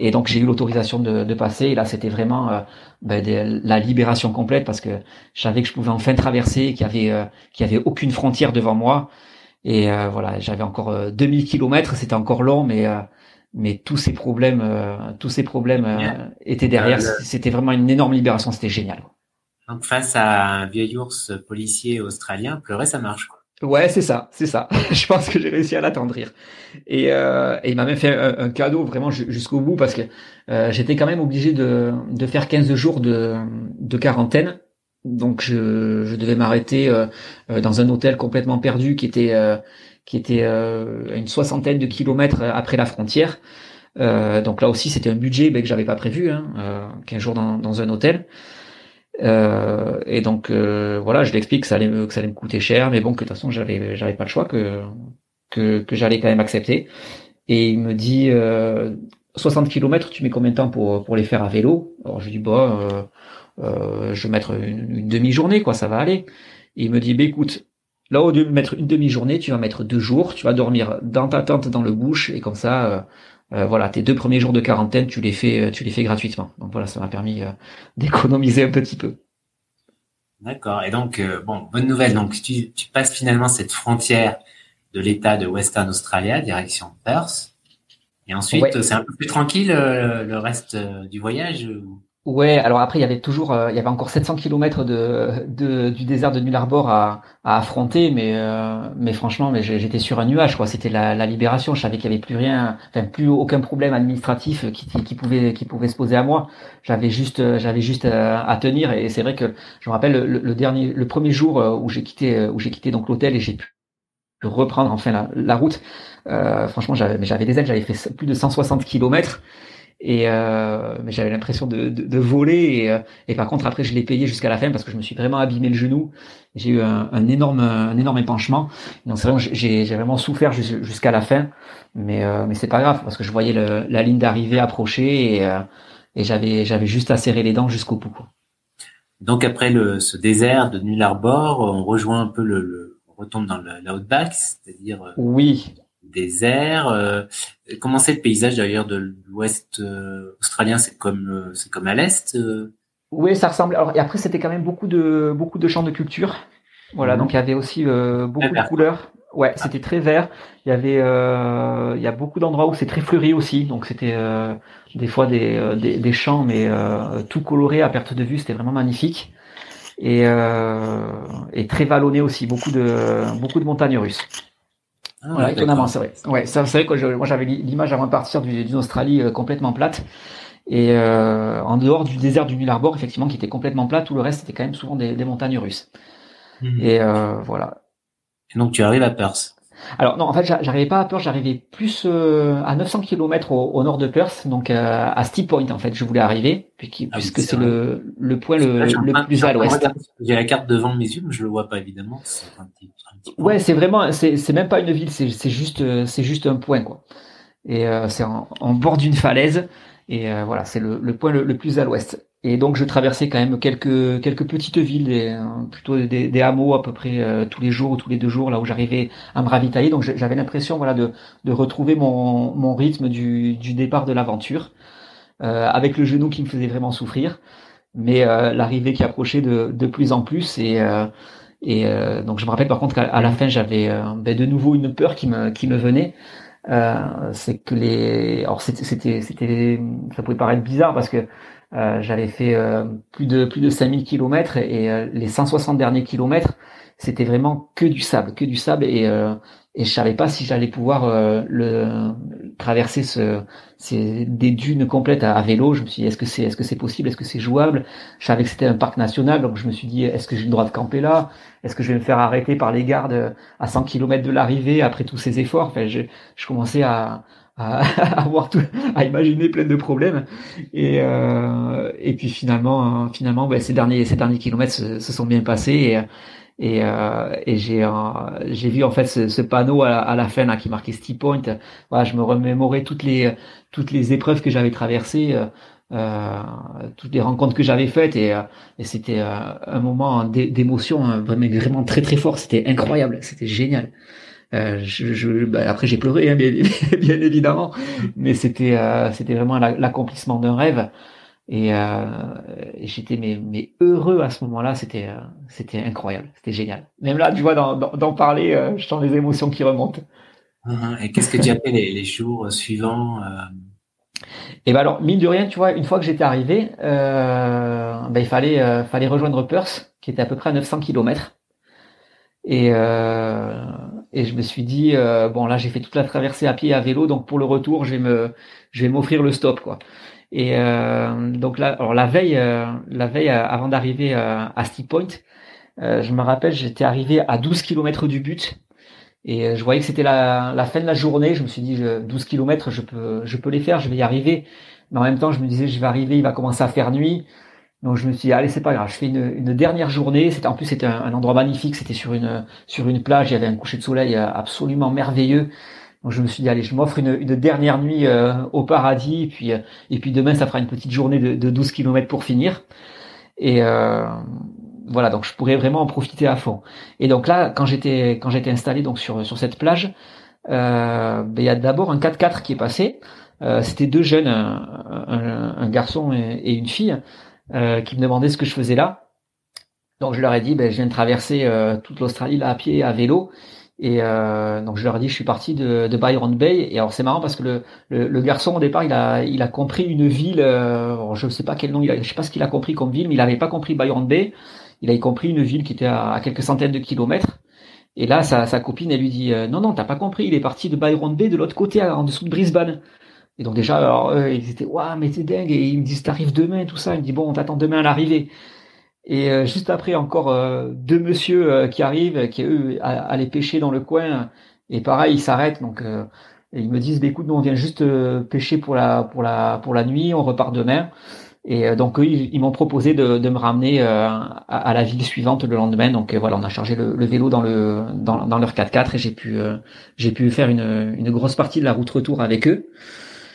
Et donc j'ai eu l'autorisation de, de, passer. Et là, c'était vraiment euh, ben, la libération complète parce que je savais que je pouvais enfin traverser, qu'il y avait euh, qu'il y avait aucune frontière devant moi. Et euh, voilà, j'avais encore 2000 kilomètres. C'était encore long, mais mais tous ces problèmes, tous ces problèmes étaient derrière. C'était vraiment une énorme libération. C'était génial. Donc face à un vieil ours policier australien, pleurer ça marche. Quoi. Ouais, c'est ça, c'est ça. <laughs> je pense que j'ai réussi à l'attendrir. Et, euh, et il m'a même fait un, cadeau vraiment jusqu'au bout parce que euh, j'étais quand même obligé de, de faire 15 jours de, de quarantaine. Donc je, je devais m'arrêter euh, euh dans un hôtel complètement perdu qui était euh, qui était à une soixantaine de kilomètres après la frontière. donc là aussi c'était un budget ben, que j'avais pas prévu, hein, 15 jours dans, dans un hôtel. Euh, et donc euh, voilà, je l'explique que ça allait me, que ça allait me coûter cher, mais bon que de toute façon j'avais j'avais pas le choix que que, que j'allais quand même accepter. Et il me dit euh, 60 km, tu mets combien de temps pour les faire à vélo? Alors je dis bah euh, euh, je vais mettre une, demi-journée quoi, ça va aller. Et il me dit bah écoute, là au lieu de mettre une demi-journée, tu vas mettre deux jours, tu vas dormir dans ta tente dans le bouche et comme ça euh, voilà, tes deux premiers jours de quarantaine, tu les fais, euh, tu les fais gratuitement. Donc voilà, ça m'a permis euh, <laughs> d'économiser un petit peu. D'accord. Et donc, bon, bonne nouvelle. Donc, tu, tu, passes finalement cette frontière de l'État de Western Australia, direction Perth. Et ensuite, c'est un peu plus tranquille le reste du voyage. Ouais, alors après il y avait toujours, euh, il y avait encore 700 km de, de du désert de Null Arbor à, à affronter, mais euh, mais franchement, mais j'étais sur un nuage quoi. C'était la, la, libération. Je savais qu'il y avait plus rien, enfin plus aucun problème administratif qui, qui pouvait qui pouvait se poser à moi. J'avais juste j'avais juste à, tenir et c'est vrai que je me rappelle le, le, dernier, le premier jour où j'ai quitté où j'ai quitté donc l'hôtel et j'ai pu reprendre enfin la, la route. Euh, franchement, j'avais j'avais des ailes, j'avais fait plus de 160 km et euh, mais j'avais l'impression de, de, de, voler et, euh, et, par contre après je l'ai payé jusqu'à la fin parce que je me suis vraiment abîmé le genou. J'ai eu un, un, énorme un énorme épanchement. Donc c'est vraiment j'ai j'ai vraiment souffert jusqu'à la fin. Mais euh, mais c'est pas grave parce que je voyais le, la ligne d'arrivée approcher et, euh, et j'avais j'avais juste à serrer les dents jusqu'au bout quoi. donc après le ce désert de Null Arbor on rejoint un peu le, le on retombe dans la Outback c'est-à-dire euh, oui désert. Euh, comment c'est le paysage d'ailleurs de l'Ouest euh, australien C'est comme euh, c'est comme à l'est. Oui, ça ressemble. Alors et après c'était quand même beaucoup de beaucoup de champs de culture. Voilà, mhm. donc il y avait aussi beaucoup de couleurs. Ouais, ah. c'était très vert. Il y avait, il y a beaucoup d'endroits où c'est très fleuri aussi. Donc c'était des fois des, des, des champs, mais tout coloré à perte de vue. C'était vraiment magnifique et, et très vallonné aussi. Beaucoup de beaucoup de montagnes russes. Ah, étonnamment, c'est vrai. Ouais, c'est vrai que moi j'avais l'image avant de partir d'une Australie euh, complètement plate. Et euh, en dehors du désert du Null Arbor, effectivement, qui était complètement plat, tout le reste c'était quand même souvent des, des montagnes russes. Mhm. Et euh, voilà. Et donc tu arrives à Perth. Alors non, en fait, j'arrivais pas à Perth, j'arrivais plus euh, à 900 km au, au, nord de Perth, donc euh, à Steep Point en fait, je voulais arriver, ah puisque c'est le, le point le, le plus à l'ouest. J'ai la carte devant mes yeux, mais je le vois pas évidemment. Un petit, ouais, c'est vraiment, c'est même pas une ville, c'est juste, c'est juste un point quoi. Et euh, c'est en, en, bord d'une falaise, et voilà, c'est le, le, point le, plus à l'ouest. Et donc je traversais quand même quelques quelques petites villes, euh, plutôt des, des, hameaux à peu près euh, tous les jours ou tous les deux jours, là où j'arrivais à me ravitailler. Donc j'avais l'impression voilà de, de retrouver mon, mon rythme du, du départ de l'aventure, euh, avec le genou qui me faisait vraiment souffrir, mais l'arrivée qui approchait de, de plus en plus. Et, et donc je me rappelle par contre qu'à la fin j'avais ben, de nouveau une peur qui me qui me venait. c'est que les alors c'était c'était ça pouvait paraître bizarre parce que euh, j'avais fait euh, plus de plus de 5000 kilomètres et euh, les 160 derniers kilomètres, c'était vraiment que du sable, que du sable et et je savais pas si j'allais pouvoir le traverser ce ces, des dunes complètes à, vélo. Je me suis dit est-ce que c'est est-ce que c'est possible, est-ce que c'est jouable? Je savais que c'était un parc national, donc je me suis dit est-ce que j'ai le droit de camper là? Est-ce que je vais me faire arrêter par les gardes à 100 km de l'arrivée après tous ces efforts? Enfin, je, je commençais à à, <laughs> avoir tout, à imaginer plein de problèmes. Et, euh, et puis finalement, euh, finalement, ben, ces derniers, ces derniers kilomètres se, se sont bien passés. Et, et, euh, et j'ai euh, j'ai vu en fait ce, ce panneau à, à, la fin là qui marquait Steep Point. Voilà, je me remémorais toutes les toutes les épreuves que j'avais traversées. Euh, toutes les rencontres que j'avais faites et, et c'était un moment d'émotion vraiment, vraiment très très fort c'était incroyable c'était génial euh, je, je bah, après j'ai pleuré hein, bien, <laughs> bien, évidemment, mais c'était euh, c'était vraiment l'accomplissement d'un rêve et, euh, j'étais mais, mais heureux à ce moment-là. C'était euh, c'était incroyable, c'était génial. Même là, tu vois, d'en parler, euh, je sens les émotions qui remontent. Uh-huh. Et qu'est-ce que tu as fait les, les jours suivants et ben alors mine de rien, tu vois, une fois que j'étais arrivé, ben il fallait fallait rejoindre Perth, qui était à peu près à 900 km. Et, euh, et je me suis dit euh, bon là j'ai fait toute la traversée à pied et à vélo donc pour le retour je vais me je vais m'offrir le stop quoi. Et euh, donc là alors la veille euh, la veille euh, avant d'arriver à Steep Point, je me rappelle j'étais arrivé à 12 km du but et je voyais que c'était la, la fin de la journée, je me suis dit 12 km je peux je peux les faire, je vais y arriver. Mais en même temps je me disais je vais arriver, il va commencer à faire nuit. Donc je me suis dit allez c'est pas grave, je fais une, une dernière journée. En plus c'était un, endroit magnifique, c'était sur une sur une plage, il y avait un coucher de soleil euh, absolument merveilleux. Donc je me suis dit allez je m'offre une, une dernière nuit euh, au paradis et puis euh, et puis demain ça fera une petite journée de, de 12 km pour finir. Et voilà donc je pourrais vraiment en profiter à fond. Et donc là quand j'étais quand j'étais installé donc sur sur cette plage, ben, il y a d'abord un 4x4 qui est passé. c'était deux jeunes, un, un, garçon et une fille. Euh, qui me demandaient ce que je faisais là. Donc je leur ai dit, ben, je viens de traverser euh, toute l'Australie là à pied, à vélo. Et euh, donc je leur ai dit je suis parti de, de Byron Bay. Et alors c'est marrant parce que le, le, garçon au départ il a il a compris une ville. Euh, je ne sais pas quel nom il a, je sais pas ce qu'il a compris comme ville, mais il n'avait pas compris Byron Bay. Il avait compris une ville qui était à, quelques centaines de kilomètres. Et là sa, sa copine elle lui dit euh, non non t'as pas compris. Il est parti de Byron Bay de l'autre côté en dessous de Brisbane. Et donc déjà alors eux, ils étaient waouh mais c'est dingue. Et ils me disent t'arrives demain tout ça. Il me dit bon on t'attend demain à l'arrivée. Et euh, juste après, encore euh, deux monsieur euh, qui arrivent, qui eux allaient pêcher dans le coin. Et pareil, ils s'arrêtent. Donc, ils me disent, bah, écoute, nous on vient juste pêcher pour la pour la pour la nuit, on repart demain. Et donc eux, ils, m'ont proposé de, de, me ramener à, à, la ville suivante le lendemain. Donc voilà, on a chargé le, le, vélo dans le dans, dans leur 4x4 et j'ai pu j'ai pu faire une, une grosse partie de la route retour avec eux.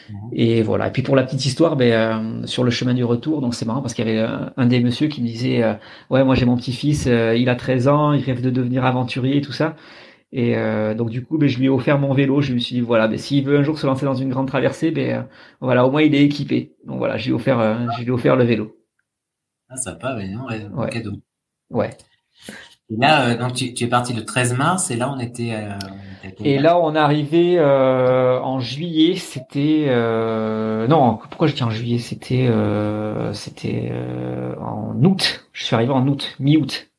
Mhm. Et voilà. Et puis pour la petite histoire, ben, euh, sur le chemin du retour, donc c'est marrant parce qu'il y avait un, des messieurs qui me disait, euh, ouais, moi j'ai mon petit-fils, euh, il a 13 ans, il rêve de devenir aventurier et tout ça. Et donc du coup, ben, je lui ai offert mon vélo. Je me suis dit voilà, ben, s'il veut un jour se lancer dans une grande traversée, ben voilà, au moins il est équipé. Donc voilà, offert, je lui ai offert le vélo. Ah sympa, mais non, ouais, ouais. cadeau. Ouais. Et là, euh, donc tu, tu, es parti le 13 mars et là on était. Euh, et là on est arrivé euh, en juillet. C'était euh, non. Pourquoi je dis en juillet? C'était euh, c'était euh, en août. Je suis arrivé en août, mi-août.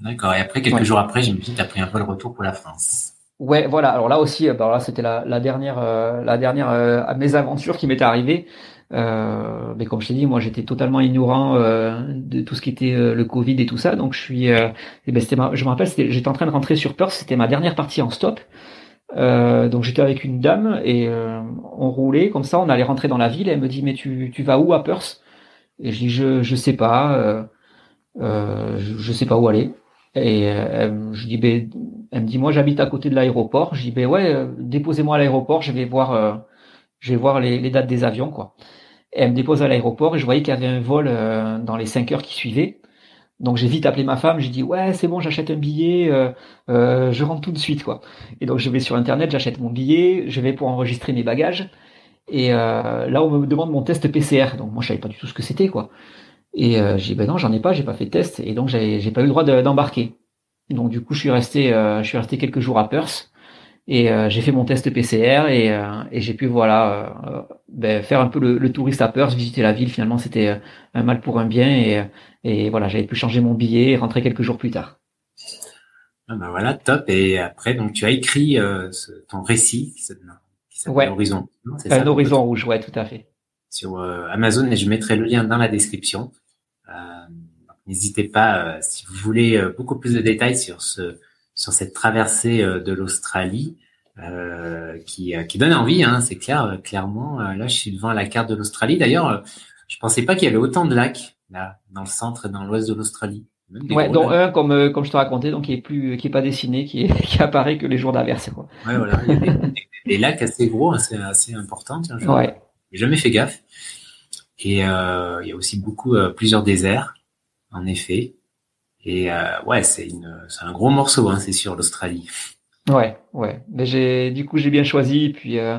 D'accord. Et après quelques jours après, suis dit as pris un peu le retour pour la France. Ouais, voilà. Alors là aussi, bah là c'était la, la, dernière la dernière mésaventure qui m'était arrivée. Euh, mais comme je t'ai dit, moi j'étais totalement ignorant euh, de tout ce qui était euh, le Covid et tout ça. Donc je suis, euh, et ben c'était, je me rappelle, j'étais en train de rentrer sur Perth, c'était ma dernière partie en stop. donc j'étais avec une dame et on roulait comme ça, on allait rentrer dans la ville. Et elle me dit mais tu, tu vas où à Perth? Et je dis je je sais pas, je, je, sais pas où aller. Et je dis ben, elle me dit moi j'habite à côté de l'aéroport. Je dis ben ouais déposez-moi à l'aéroport, je vais voir je vais voir les, les dates des avions quoi elle me dépose à l'aéroport et je voyais qu'il y avait un vol euh, dans les 5 heures qui suivaient. Donc j'ai vite appelé ma femme, j'ai dit ouais c'est bon j'achète un billet, euh, euh, je rentre tout de suite quoi. Et donc je vais sur internet, j'achète mon billet, je vais pour enregistrer mes bagages. Et là on me demande mon test PCR, donc moi je savais pas du tout ce que c'était quoi. Et j'ai dit ben non j'en ai pas, j'ai pas fait de test et donc j'ai pas eu le droit d'embarquer. donc du coup je suis resté je suis resté quelques jours à Perth et euh, j'ai fait mon test PCR et, euh, et j'ai pu voilà euh, ben, faire un peu le, le, touriste à Perth, visiter la ville. Finalement, c'était un mal pour un bien et, et voilà, j'avais pu changer mon billet et rentrer quelques jours plus tard. Ah ben voilà, top. Et après, donc tu as écrit ce, ton récit qui s'appelle ouais. Horizon. Un horizon rouge, ouais, tout à fait. Sur Amazon, et je mettrai le lien dans la description. N'hésitez pas si vous voulez beaucoup plus de détails sur ce sur cette traversée euh, de l'Australie euh, qui, euh, qui donne envie, hein, c'est clair, clairement. là, je suis devant la carte de l'Australie. D'ailleurs, je pensais pas qu'il y avait autant de lacs là dans le centre et dans l'ouest de l'Australie. Ouais, dont un comme comme je te racontais, donc qui est plus qui est pas dessiné, qui est, <laughs> qui apparaît que les jours d'averse quoi. Ouais, voilà. Il y a des, lacs assez gros, assez assez importants. Tiens, je ouais. J'ai jamais fait gaffe. Et euh, il y a aussi beaucoup plusieurs déserts, en effet. Et euh, ouais, c'est c'est un gros morceau, hein, c'est sûr, l'Australie. Ouais, ouais. Mais j'ai, du coup, j'ai bien choisi. Puis, euh,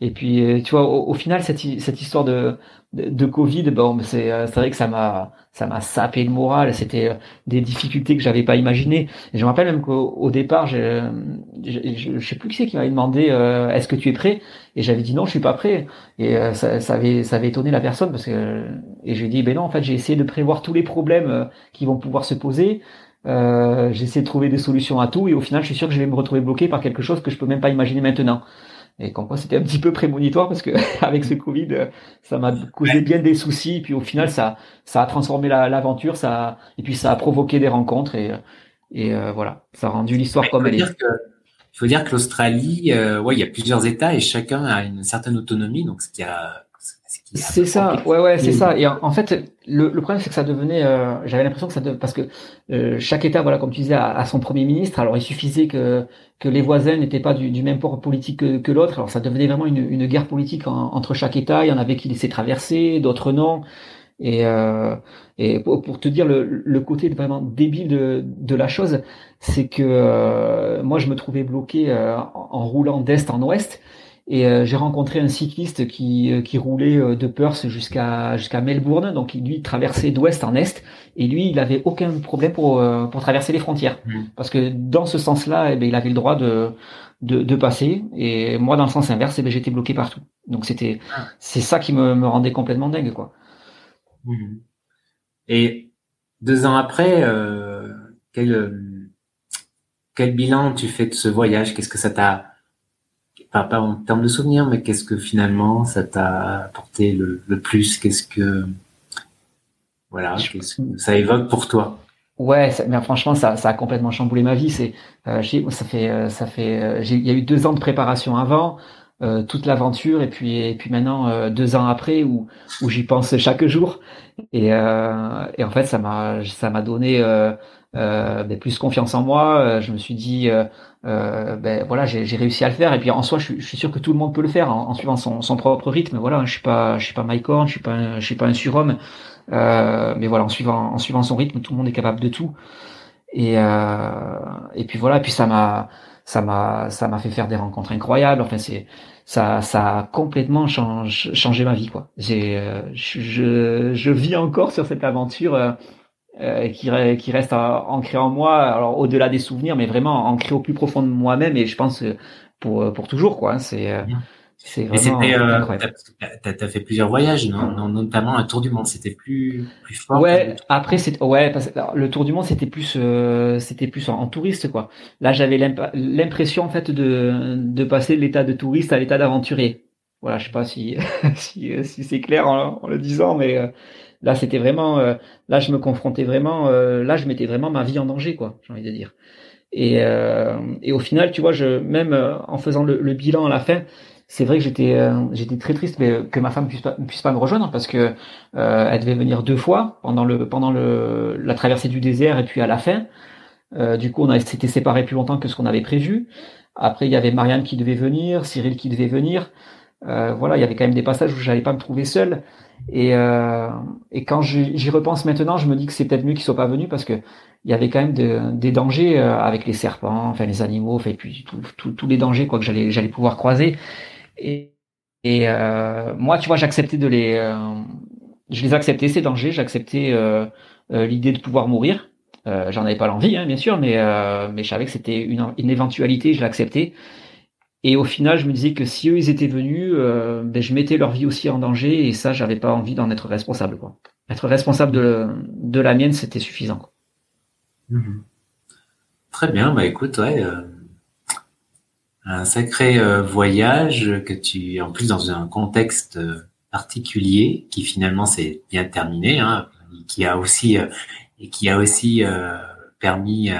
et puis, euh, tu vois, au, final, cette, cette histoire de, de, Covid, bon, c'est, euh, c'est vrai que ça m'a, ça m'a sapé le moral. C'était euh, des difficultés que j'avais pas imaginées. Et je me rappelle même qu'au départ, je, je, sais plus qui c'est qui m'avait demandé euh, est-ce que tu es prêt? Et j'avais dit non, je suis pas prêt. Et ça, ça, avait, ça avait étonné la personne parce que et j'ai dit ben non, en fait, j'ai essayé de prévoir tous les problèmes qui vont pouvoir se poser. Euh, j'ai essayé de trouver des solutions à tout et au final, je suis sûr que je vais me retrouver bloqué par quelque chose que je peux même pas imaginer maintenant. Et comme quoi, c'était un petit peu prémonitoire parce que <laughs> avec ce Covid, ça m'a causé bien des soucis. Et puis au final, ça, ça a transformé l'aventure, ça, et puis ça a provoqué des rencontres et, et euh, voilà, ça a rendu l'histoire comme elle est. il faut dire que l'Australie, euh, ouais, il y a plusieurs États et chacun a une certaine autonomie, donc ce qui a c'est ça, ouais, ouais, c'est ça. Et en, fait, le, le problème, c'est que ça devenait. Euh, J'avais l'impression que ça devenait, parce que euh, chaque État, voilà, comme tu disais, a, son premier ministre. Alors, il suffisait que que les voisins n'étaient pas du, du, même port politique que, que l'autre. Alors, ça devenait vraiment une, une guerre politique entre chaque État. Il y en avait qui laissaient traverser, d'autres non. Et, euh, et pour, pour, te dire le, le, côté vraiment débile de, de la chose, c'est que euh, moi, je me trouvais bloqué en, en roulant d'est en ouest. Et euh, j'ai rencontré un cycliste qui, euh, qui roulait euh, de Perth jusqu'à jusqu'à Melbourne, donc lui traversait d'ouest en est, et lui il avait aucun problème pour pour traverser les frontières, mmh. parce que dans ce sens-là, eh ben, il avait le droit de, de, de passer, et moi dans le sens inverse, eh ben, j'étais bloqué partout. Donc c'était ah. c'est ça qui me, me rendait complètement dingue quoi. Mmh. Et deux ans après, euh, quel quel bilan tu fais de ce voyage? Qu'est-ce que ça t'a pas, en termes de souvenirs, mais qu'est-ce que finalement ça t'a apporté le, plus? Qu'est-ce que voilà, qu'est-ce que ça évoque pour toi? Ouais, mais franchement, ça, ça a complètement chamboulé ma vie. C'est, euh, ça fait, euh, ça fait, euh, il y a eu deux ans de préparation avant, toute l'aventure, et puis, et puis maintenant deux ans après où, où j'y pense chaque jour. Et, et en fait, ça m'a, ça m'a donné ben, plus confiance en moi. Je me suis dit, euh, ben voilà, j'ai réussi à le faire. Et puis en soi, je, suis sûr que tout le monde peut le faire en, suivant son, son, propre rythme. Voilà, je suis pas, je suis pas Mike Horn, je suis pas, un, je suis pas un surhomme. Euh, mais voilà, en suivant, en suivant son rythme, tout le monde est capable de tout. Et euh, et puis voilà, puis ça m'a, ça m'a, ça m'a fait faire des rencontres incroyables. Enfin, c'est, ça, ça a complètement changé, changé ma vie, quoi. J'ai, euh, je, je vis encore sur cette aventure euh, euh, qui, qui reste ancré en moi, alors au-delà des souvenirs, mais vraiment ancré au plus profond de moi-même et je pense euh, pour euh, pour toujours quoi. Hein, c'est c'est vraiment incroyable. T'as as fait plusieurs voyages, non, notamment un tour du monde. C'était plus plus fort. Ouais. Après c'est ouais parce que le tour du monde c'était plus c'était plus en, touriste quoi. Là j'avais l'impression en fait de de passer de l'état de touriste à l'état d'aventurier. Voilà, je sais pas si <laughs> si, si c'est clair en, en, le disant, mais Là, c'était vraiment, euh, là, je me confrontais vraiment, euh, là, je mettais vraiment ma vie en danger, quoi, j'ai envie de dire. Et, euh, et au final, tu vois, je, même en faisant le, bilan à la fin, c'est vrai que j'étais, très triste mais, que ma femme puisse pas, puisse pas me rejoindre parce que elle devait venir deux fois pendant pendant la traversée du désert et puis à la fin. du coup, on a été séparés plus longtemps que ce qu'on avait prévu. Après, il y avait Marianne qui devait venir, Cyril qui devait venir. voilà, il y avait quand même des passages où j'allais pas me trouver seul. Et, euh, et quand j'y repense maintenant, je me dis que c'est peut-être mieux qu'ils soient pas venus parce que il y avait quand même de, des dangers euh, avec les serpents, enfin les animaux, enfin, et puis tous les dangers quoi que j'allais j'allais pouvoir croiser. Et, et euh, moi, tu vois, j'acceptais de les, euh, je les acceptais ces dangers, j'acceptais euh, euh, l'idée de pouvoir mourir. J'en avais pas l'envie, hein, bien sûr, mais mais je savais que c'était une, une éventualité, je l'acceptais. Et au final, je me disais que si eux ils étaient venus, euh, ben, je mettais leur vie aussi en danger et ça, j'avais pas envie d'en être responsable. Quoi. Être responsable de, de la mienne, c'était suffisant. Quoi. Mhm. Très bien, bah écoute, ouais, euh, un sacré euh, voyage que tu, en plus dans un contexte particulier, qui finalement s'est bien terminé, hein, qui a aussi et qui a aussi permis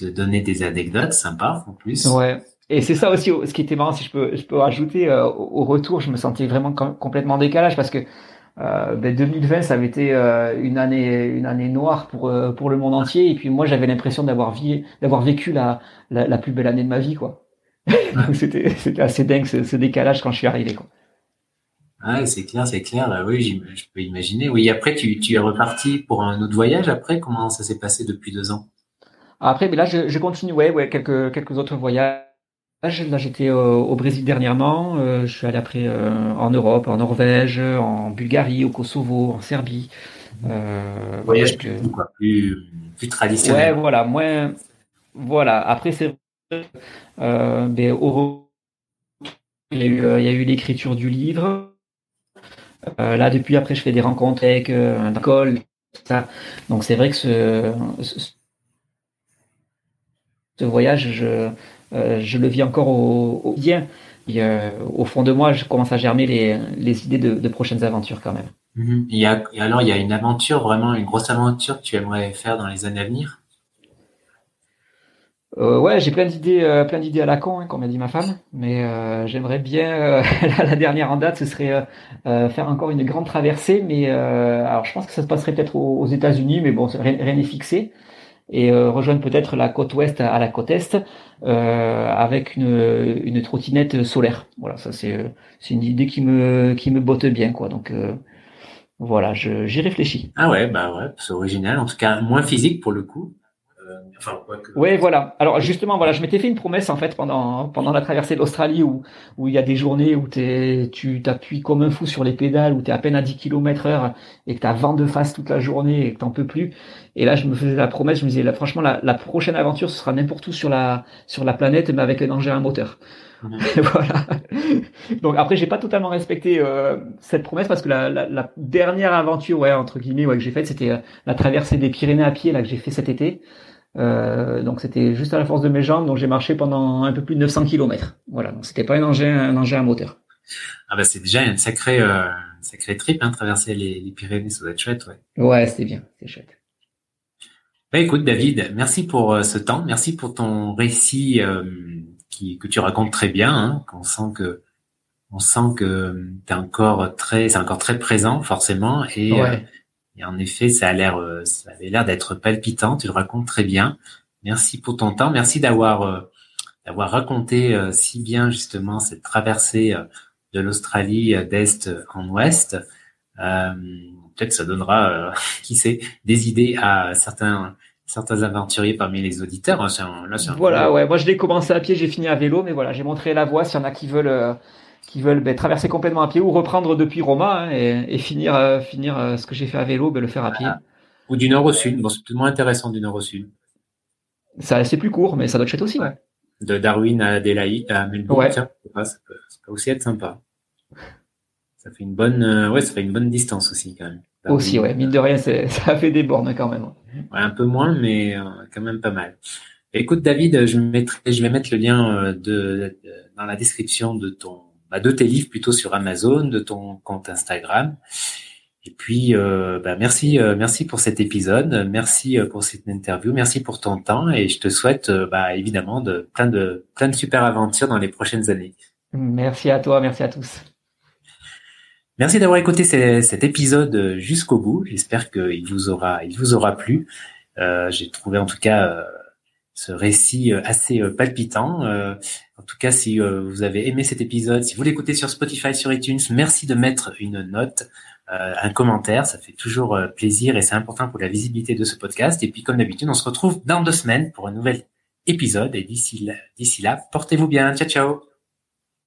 de donner des anecdotes sympas en plus. Ouais. Et c'est ça aussi, ce qui était marrant, si je peux, je peux rajouter, euh, au retour, je me sentais vraiment complètement décalage parce que euh, ben 2020, ça avait été euh, une année, une année noire pour euh, pour le monde entier. Et puis moi, j'avais l'impression d'avoir d'avoir vécu la, la, la plus belle année de ma vie, quoi. <laughs> c'était c'était assez dingue ce, ce, décalage quand je suis arrivé, quoi. Ouais, c'est clair, c'est clair. Oui, je peux imaginer. Oui, après, tu, tu es reparti pour un autre voyage. Après, comment ça s'est passé depuis deux ans? Après, mais là, je, je continue, ouais, ouais, quelques quelques autres voyages Là, j'étais au, Brésil dernièrement. Euh, je suis allé après euh, en Europe, en Norvège, en Bulgarie, au Kosovo, en Serbie. Euh, Voyage plus, plus, traditionnel. Ouais, voilà, moins. Voilà. Après, c'est euh, ben, au... il y a eu, il y a eu l'écriture du livre. là, depuis après, je fais des rencontres avec un. Ça. Donc, c'est vrai que ce, ce voyage, je euh, je le vis encore au, bien. Et, euh, au fond de moi, je commence à germer les, les idées de, de, prochaines aventures quand même. Il y a, et alors, il y a une aventure, vraiment une grosse aventure que tu aimerais faire dans les années à venir? Euh, ouais, j'ai plein d'idées, plein d'idées à la con, hein, comme a dit ma femme. Mais j'aimerais bien, <laughs> la, dernière en date, ce serait faire encore une grande traversée. Mais alors, je pense que ça se passerait peut-être aux, aux États-Unis, mais bon, rien n'est fixé et euh, rejoindre peut-être la côte ouest à la côte est euh, avec une, une trottinette solaire. Voilà, ça c'est euh, c'est une idée qui me qui me botte bien quoi. Donc voilà, j'y réfléchis. Ah ouais, bah ouais, c'est original. En tout cas, moins physique pour le coup. enfin, que... Oui, voilà. Alors justement, voilà, je m'étais fait une promesse en fait pendant pendant la traversée de l'Australie où où il y a des journées où t'es, tu t'appuies comme un fou sur les pédales, où tu es à peine à 10 km heure et que tu as vent de face toute la journée et que t'en peux plus. Et là, je me faisais la promesse, je me disais, là, franchement, la, la prochaine aventure, ce sera n'importe où sur la sur la planète, mais avec un engin à moteur. <laughs> voilà. Donc après, j'ai pas totalement respecté euh, cette promesse parce que la, la, la, dernière aventure, ouais, entre guillemets, ouais, que j'ai faite, c'était euh, la traversée des Pyrénées à pied là que j'ai fait cet été. Euh, donc c'était juste à la force de mes jambes, donc j'ai marché pendant un peu plus de 900 km. Voilà, donc c'était pas un engin, un engin à moteur. Ah bah c'est déjà une sacrée, euh, une sacrée trip, hein, traverser les, les Pyrénées, ça doit être chouette, ouais. Ouais, c'était bien, c'est chouette. Bah écoute David, merci pour euh, ce temps, merci pour ton récit que tu racontes très bien, hein, qu'on sent que on sent que t'es encore très, c'est encore très présent forcément, et, euh, et en effet, ça a l'air, euh, ça avait l'air d'être palpitant. Tu le racontes très bien. Merci pour ton temps. Merci d'avoir euh, d'avoir raconté si bien justement cette traversée de l'Australie d'est en ouest. Peut-être ça donnera, <laughs> qui sait, des idées à certains certains aventuriers parmi les auditeurs. Hein, voilà, ouais. Moi, je l'ai commencé à pied, j'ai fini à vélo, mais voilà, j'ai montré la voie. S'il y en a qui veulent, euh, qui veulent ben, traverser complètement à pied ou reprendre depuis Roma hein, et, finir, euh, finir euh, ce que j'ai fait à vélo, ben, le faire à pied. Ou du nord au sud. Bon, c'est peut-être moins intéressant du nord au sud. Ça, c'est plus court, mais ça doit être aussi, ouais. De Darwin à Adélaïde, à Melbourne, ouais. ça, peut, ça peut aussi être sympa. Ça fait une bonne, ouais, ça fait une bonne distance aussi quand même. Aussi, ouais, mine de rien, <laughs> ça fait des bornes quand même. Un peu moins, mais euh, quand même pas mal. Écoute, David, je, mettrai, je vais mettre le lien euh, de, dans la description de ton, bah, de tes livres plutôt sur Amazon, de ton compte Instagram. Et puis, euh, bah, merci, merci pour cet épisode, merci pour cette interview, merci pour ton temps, et je te souhaite, bah, évidemment, de plein de plein de super aventures dans les prochaines années. Merci à toi, merci à tous. Merci d'avoir écouté cet épisode jusqu'au bout. J'espère qu'il vous aura, il vous aura plu. Euh, J'ai trouvé en tout cas euh, ce récit euh, assez euh, palpitant. en tout cas, si vous avez aimé cet épisode, si vous l'écoutez sur Spotify, sur iTunes, merci de mettre une note, un commentaire. Ça fait toujours plaisir et c'est important pour la visibilité de ce podcast. Et puis, comme d'habitude, on se retrouve dans deux semaines pour un nouvel épisode. Et d'ici là, là, portez-vous bien. Ciao, ciao.